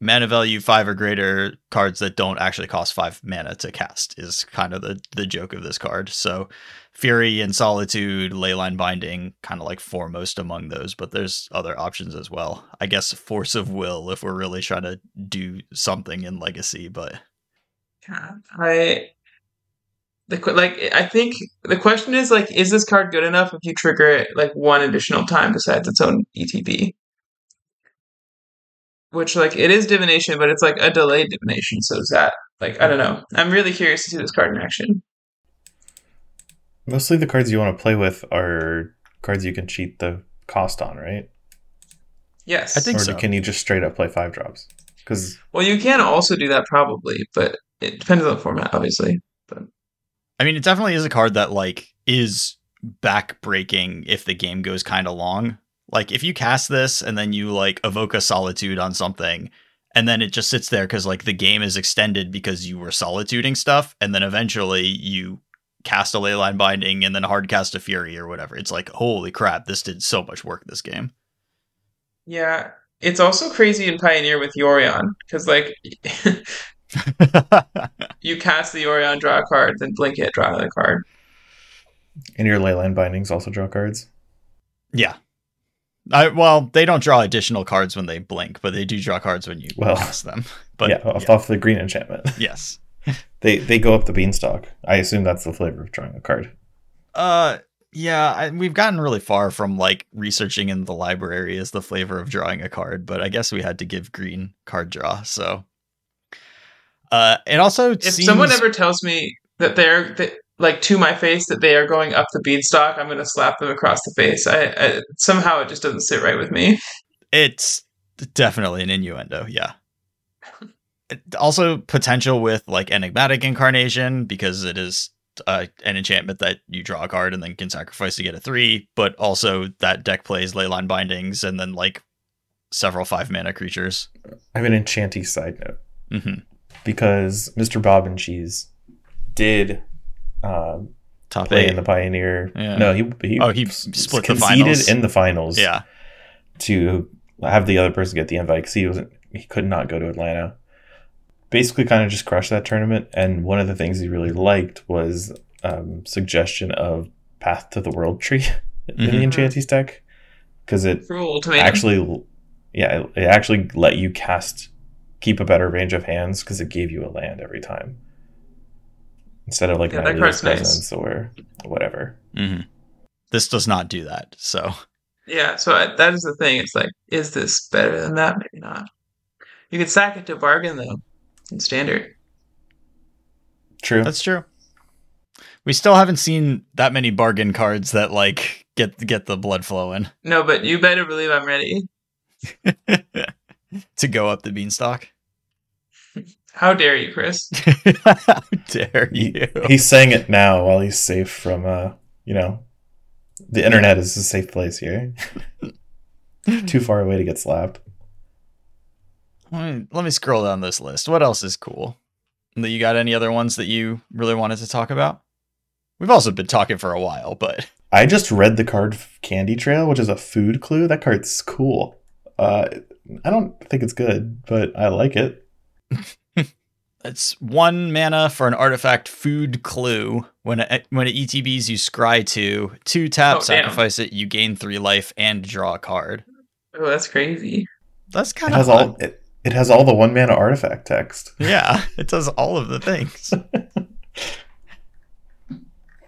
mana value five or greater cards that don't actually cost five mana to cast is kind of the the joke of this card. So Fury and Solitude, Leyline Binding, kind of like foremost among those, but there's other options as well. I guess Force of Will if we're really trying to do something in Legacy, but God, I the like I think the question is like, is this card good enough if you trigger it like one additional time besides its own ETB? Which like it is divination, but it's like a delayed divination. So is that like I don't know. I'm really curious to see this card in action. Mostly the cards you want to play with are cards you can cheat the cost on, right? Yes. I think or so. can you just straight up play five drops? Because Well, you can also do that probably, but it depends on the format, obviously. But I mean, it definitely is a card that like is back breaking if the game goes kind of long. Like if you cast this and then you like evoke a solitude on something and then it just sits there cuz like the game is extended because you were solituding stuff and then eventually you cast a leyline binding and then hard cast a fury or whatever. It's like holy crap, this did so much work this game. Yeah. It's also crazy in Pioneer with Yorion, because like <laughs> you cast the Yorion, draw a card, then blink it, draw another card. and your leyline bindings also draw cards. yeah. I, well, they don't draw additional cards when they blink, but they do draw cards when you Well, cast them. <laughs> But yeah, off, off the green enchantment. <laughs> yes. they they go up the beanstalk. I assume that's the flavor of drawing a card. Uh, yeah, I, we've gotten really far from like researching in the library as the flavor of drawing a card, but I guess we had to give green card draw. So, uh, it also If seems someone ever tells me that they're that, like to my face that they are going up the beanstalk, I'm going to slap them across the face. I, I somehow it just doesn't sit right with me. it's definitely an innuendo. Yeah. Also, potential with like enigmatic incarnation because it is uh, an enchantment that you draw a card and then can sacrifice to get a three, but also that deck plays leyline bindings and then like several five mana creatures. I have an enchanty side note hmm because Mr. Bob and Cheese did um, Top play eight. in the Pioneer. Yeah. No, he he, Oh, he s- split the finals. in the finals. yeah. to have the other person get the invite because he wasn't he could not go to Atlanta. Basically, kind of just crushed that tournament. And one of the things he really liked was um, suggestion of Path to the World Tree <laughs> in the Mhm. Enchanties deck because it actually, yeah, it, it actually let you cast keep a better range of hands because it gave you a land every time instead of like Yeah, that Nylea's card's nice. or whatever. hmm This does not do that. So yeah, so I, that is the thing. It's like, is this better than that? Maybe not. You could sack it to bargain though, in standard. True. that's true. We still haven't seen that many bargain cards that like get get the blood flowing No, but you better believe I'm ready. <laughs> to go up the beanstalk. How dare you, Chris? <laughs> How dare He- you? he's saying it now while he's safe from uh you know the internet is a safe place here <laughs> too far away to get slapped Let me, let me scroll down this list. What else is cool? That you got any other ones that you really wanted to talk about? We've also been talking for a while, but i just read the card candy trail which is a food clue that card's cool uh i don't think it's good but i like it <laughs> it's one mana for an artifact food clue. When it, when it ETBs, you scry two, two tap, Oh, damn. sacrifice it, you gain three life and draw a card. Oh, that's crazy. That's it kind of has all it, it has all the one mana artifact text <laughs> Yeah, it does all of the things. <laughs>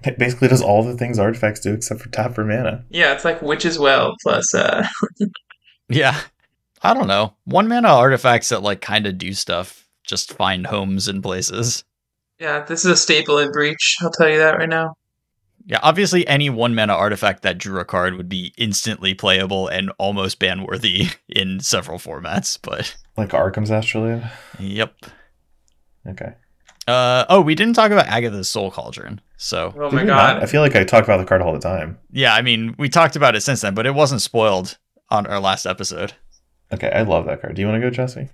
it basically does all the things artifacts do except for tap for mana Yeah, it's like Witching Well plus uh <laughs> Yeah. I don't know. One mana artifacts that like kind of do stuff, just find homes in places. yeah, this is a staple in Breach, I'll tell you that right now. Yeah, obviously any one mana artifact that drew a card would be instantly playable and almost ban worthy <laughs> in several formats, but like Arcum's Astrolabe yep. okay Uh oh, we didn't talk about Agatha's Soul Cauldron. So Oh Did my we not? god. i feel like i talk about the card all the time yeah, I mean we talked about it since then, but it wasn't spoiled on our last episode. okay i love that card do you want to go jesse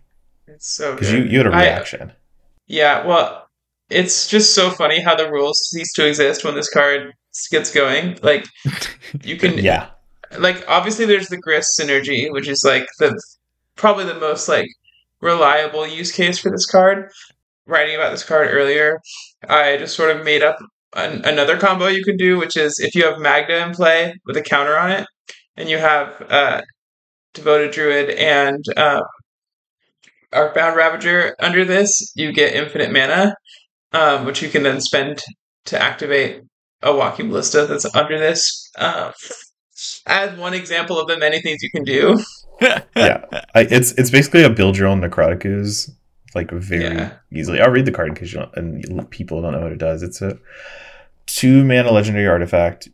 It's so because good. you, you had a reaction Yeah, well, it's just so funny how the rules cease to exist when this card gets going. Like <laughs> you can yeah like obviously there's the Grist synergy, which is like the probably the most like reliable use case for this card. Writing about this card earlier, I just sort of made up an, another combo you could do, which is if you have Magda in play with a counter on it, and you have uh, Devoted Druid and um, Arcbound Ravager under this, you get infinite mana, um, which you can then spend to activate a Walking Ballista that's under this. Um, as one example of the many things you can do. <laughs> yeah, I, it's it's basically a build your own necrotic ooze, like very Yeah. easily. I'll read the card in case you don't, and people don't know what it does. It's a two mana legendary artifact.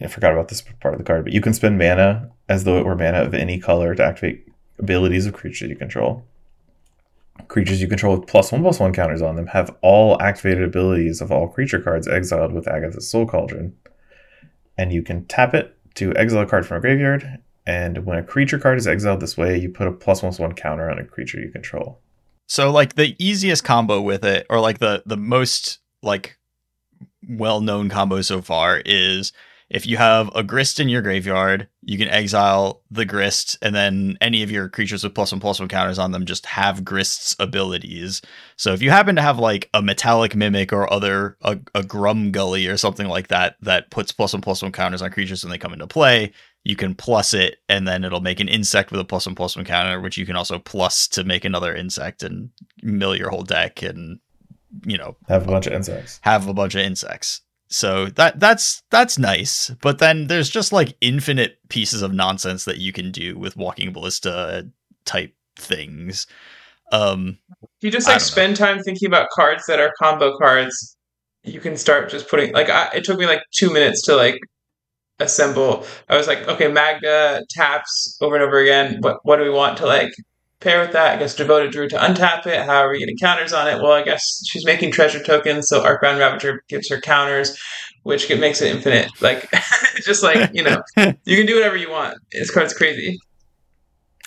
I forgot about this part of the card, but you can spend mana as though it were mana of any color to activate abilities of creatures you control. Creatures you control with plus one plus one counters on them have all activated abilities of all creature cards exiled with Agatha's Soul Cauldron. And you can tap it to exile a card from a graveyard. And when a creature card is exiled this way, you put a plus one plus one counter on a creature you control. So like the easiest combo with it, or like the the most like well known combo so far is if you have a grist in your graveyard, you can exile the grist, and then any of your creatures with plus one plus one counters on them just have grist's abilities. So if you happen to have like a metallic mimic or other a, a Grumgully or something like that that puts plus one plus one counters on creatures when they come into play, you can plus it, and then it'll make an insect with a plus one plus one counter, which you can also plus to make another insect and mill your whole deck and you know Have a bunch of insects. have a bunch of insects. So that that's that's nice. But then there's just like infinite pieces of nonsense that you can do with walking ballista type things. Um If you just like don't know. spend time thinking about cards that are combo cards, you can start just putting like I, it took me like two minutes to like assemble. I was like, okay, Magda taps over and over again. What what do we want to like pair with that? I guess devoted Druid to untap it. How are we getting counters on it? Well, I guess she's making treasure tokens, so Arcbound Ravager gives her counters, which makes it infinite. Like <laughs> just like you know, <laughs> you can do whatever you want. This card's crazy.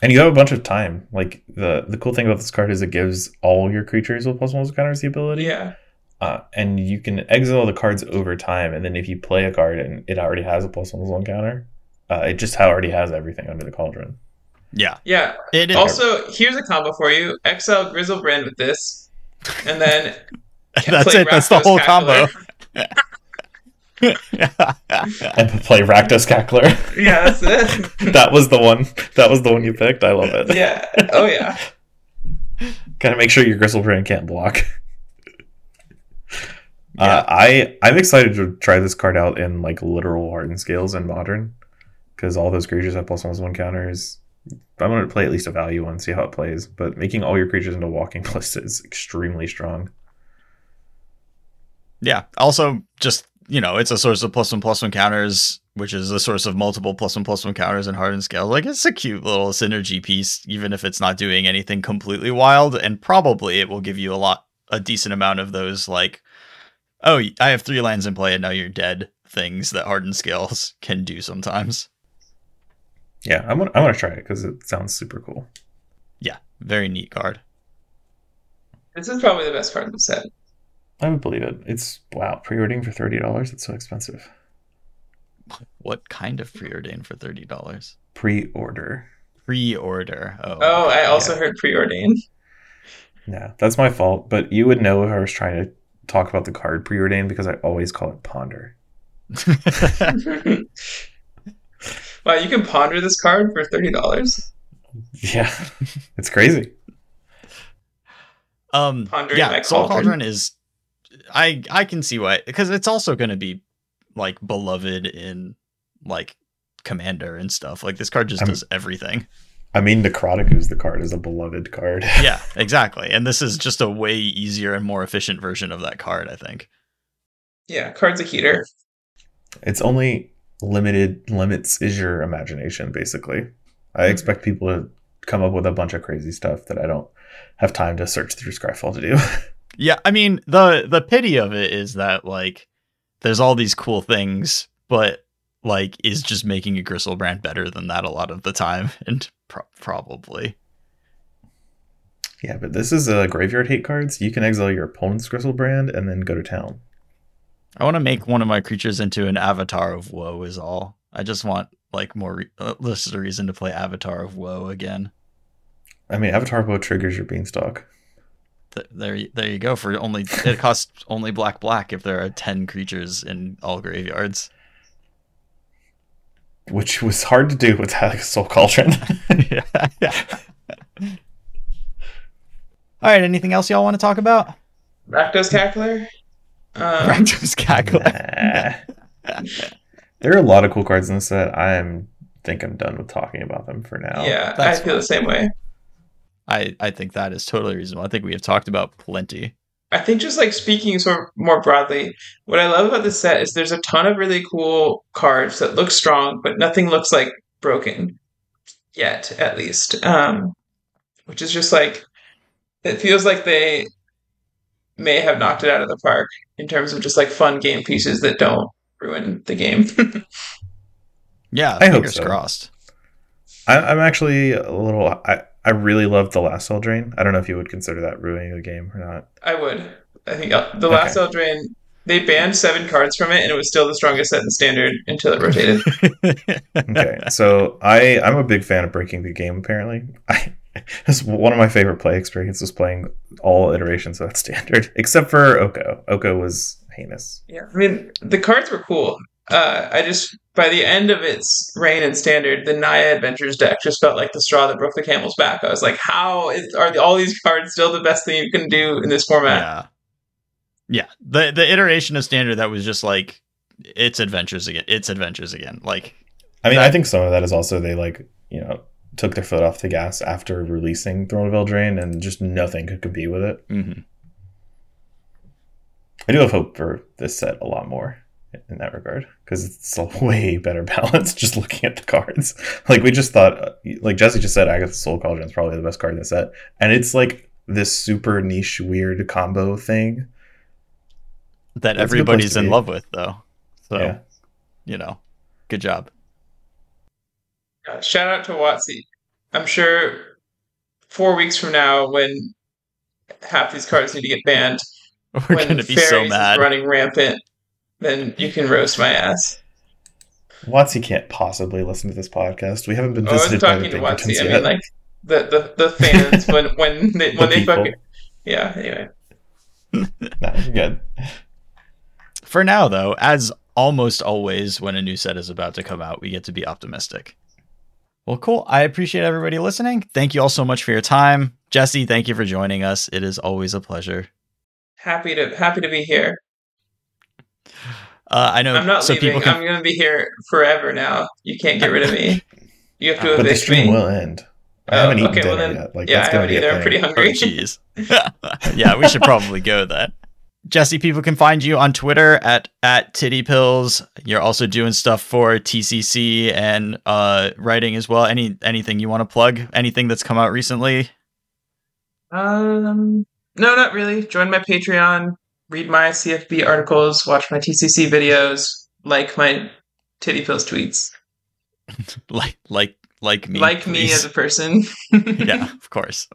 And you have a bunch of time. Like the the cool thing about this card is it gives all your creatures with plus one counters the ability. Yeah. Uh, and you can exile the cards over time, and then if you play a card and it already has a plus one plus one counter, uh, it just already has everything under the cauldron. Yeah. Yeah, It is Also, here's a combo for you: Exile Griselbrand with this, and then <laughs> that's play it. That's the Rakdos whole combo. And play Rakdos Cackler. <laughs> yeah, that's it. <laughs> that was the one. That was the one you picked. I love it. yeah. Oh yeah. Gotta make sure your Griselbrand can't block. Yeah. Uh, I I'm excited to try this card out in like literal hardened scales and modern because all those creatures have plus one plus one counters. I'm gonna play at least a value one, see how it plays. But making all your creatures into walking <laughs> ballista is extremely strong. Yeah. Also, just you know, it's a source of plus one plus one counters, which is a source of multiple plus one plus one counters and hardened scales. Like it's a cute little synergy piece, even if it's not doing anything completely wild. And probably it will give you a lot, a decent amount of those like, oh, I have three lands in play and now you're dead. Things that hardened scales <laughs> can do sometimes. Yeah, I'm gonna I'm gonna try it because it sounds super cool. Yeah, very neat card. This is probably the best card in the set. I would believe it. It's wow, pre-ordering for thirty dollars. It's so expensive. What kind of preordain for thirty dollars? Pre-order. Pre-order. Oh, Oh. I also yeah. heard preordain. <laughs> Yeah, that's my fault. But you would know if I was trying to talk about the card preordained because I always call it ponder. <laughs> <laughs> wow, you can ponder this card for thirty dollars. Yeah, <laughs> it's crazy. Um, Pondering my yeah, Soul cauldron. Cauldron is, I I can see why because it's also going to be like beloved in like Commander and stuff. Like this card just I'm- does everything. I mean, Necroticus, the card, is a beloved card. <laughs> yeah, exactly. And this is just a way easier and more efficient version of that card. I think. Yeah, card's a heater. It's only limited limits is your imagination, basically. I Mhm. expect people to come up with a bunch of crazy stuff that I don't have time to search through Scryfall to do. <laughs> Yeah, I mean the the pity of it is that like there's all these cool things, but like is just making a Griselbrand better than that a lot of the time, <laughs> and pro- probably. yeah, but this is a graveyard hate cards. You can exile your opponent's Griselbrand and then go to town. I want to make one of my creatures into an avatar of woe. Is all. I just want like more. Re- uh, this is a reason to play Avatar of Woe again. I mean, Avatar Bow triggers your Beanstalk, Th- there, there you go. For only it costs <laughs> only black black if there are ten creatures in all graveyards. which was hard to do with Soul Cauldron. yeah, <laughs> yeah. <laughs> All right. Anything else y'all want to talk about? Rakdos Cackler. Um, <laughs> Rakdos cackle. Nah. there are a lot of cool cards in this set. I'm think I'm done with talking about them for now. yeah, I that's feel the same way. I, I think that is totally reasonable. I think we have talked about plenty. I think just like speaking sort of more broadly, what I love about this set is there's a ton of really cool cards that look strong, but nothing looks like broken yet, at least. Um, which is just like it feels like they may have knocked it out of the park in terms of just like fun game pieces that don't ruin the game. <laughs> yeah, I hope fingers so. crossed. I, I'm actually a little. I, I really love the last Eldraine. I don't know if you would consider that ruining the game or not. I would. I think uh, the last Okay. Eldraine, they banned seven cards from it, and it was still the strongest set in standard until it rotated. <laughs> Okay, so I I'm a big fan of breaking the game. Apparently, I <laughs> it's one of my favorite play experiences playing all iterations of that standard, <laughs> except for Oko. Oko was heinous. yeah, I mean the cards were cool. Uh, I just by the end of its reign in standard, the Naya Adventures deck just felt like the straw that broke the camel's back. I was like, how is, are all these cards still the best thing you can do in this format? yeah. Yeah. The the iteration of standard that was just like it's adventures again. It's adventures again. Like I mean, That- I think some of that is also they like you know took their foot off the gas after releasing Throne of Eldraine, and just nothing could compete with it. mhm. I do have hope for this set a lot more in that regard because it's a <laughs> way better balance just looking at the cards. <laughs> Like we just thought, like Jesse just said, Agatha Soul Cauldron is probably the best card in the set, and it's like this super niche, weird combo thing. that That's a good place everybody's in be. love with though. So, Yeah, you know, good job. Uh, shout out to Watsy. I'm sure four weeks from now, when half these cards need to get banned, <laughs> We're when gonna be Fairies so is mad. running rampant, then you can roast my ass. Watsy can't possibly listen to this podcast. We haven't been Oh, I wasn't visited by the to Pinkertons Watsy. I yet. mean, like the the, the fans when when <laughs> they The when they people. fucking yeah. Anyway, <laughs> No, good. For now, though, as almost always when a new set is about to come out, we get to be optimistic. Well, cool. I appreciate everybody listening. Thank you all so much for your time. Jesse, thank you for joining us. It is always a pleasure. happy to happy to be here. Uh, I know I'm not so leaving. people can I'm gonna be here forever now. You can't get rid of me. You have to But the stream me. will end. I Oh, haven't eaten okay, well dinner then- yet. Like, yeah, that's I gonna haven't be a either. I'm pretty Oh, hungry. jeez. <laughs> yeah, we should probably go then. Jesse, people can find you on Twitter at at Titty Pills. You're also doing stuff for TCC and uh, writing as well. Any anything you want to plug? Anything that's come out recently? Um, no, not really. Join my Patreon, read my CFB articles, watch my TCC videos, like my titty pills tweets, <laughs> Like like like me, like me as a person. <laughs> yeah, of course.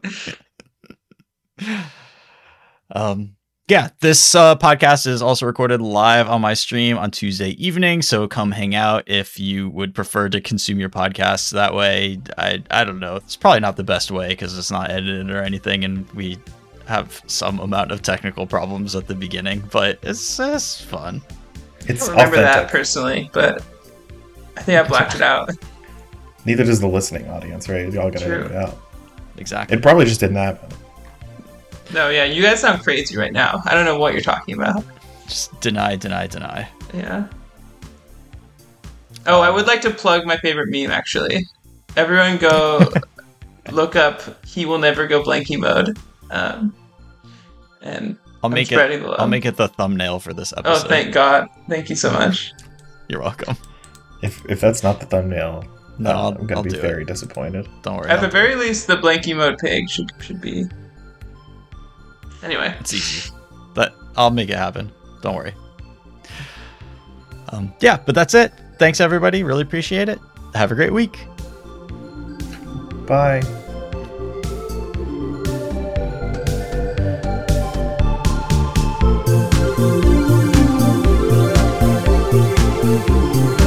<laughs> um, yeah, this uh, podcast is also recorded live on my stream on Tuesday evening. So come hang out if you would prefer to consume your podcasts that way. I I don't know. It's probably not the best way because it's not edited or anything, and we have some amount of technical problems at the beginning, but it's it's fun. I It's don't remember that personally, but I think I blacked it out. Neither does the listening audience, right? Y'all gotta edit it out. Exactly. It probably just didn't happen. No, yeah, you guys sound crazy right now. I don't know what you're talking about. Just deny, deny, deny. Yeah. Oh, I would like to plug my favorite meme actually. Everyone go <laughs> look up he will never go blanky mode. Um, and I'll I'm make it. the love. I'll make it the thumbnail for this episode. Oh, thank God. Thank you so much. You're welcome. If if that's not the thumbnail, No, I'll, I'm gonna I'll be very it. disappointed. Don't worry. At I'll the do very it. least, the blanky mode pig should should be. Anyway, It's easy. But I'll make it happen. Don't worry. Um, yeah, but that's it. Thanks everybody. Really appreciate it. Have a great week. Bye. Thank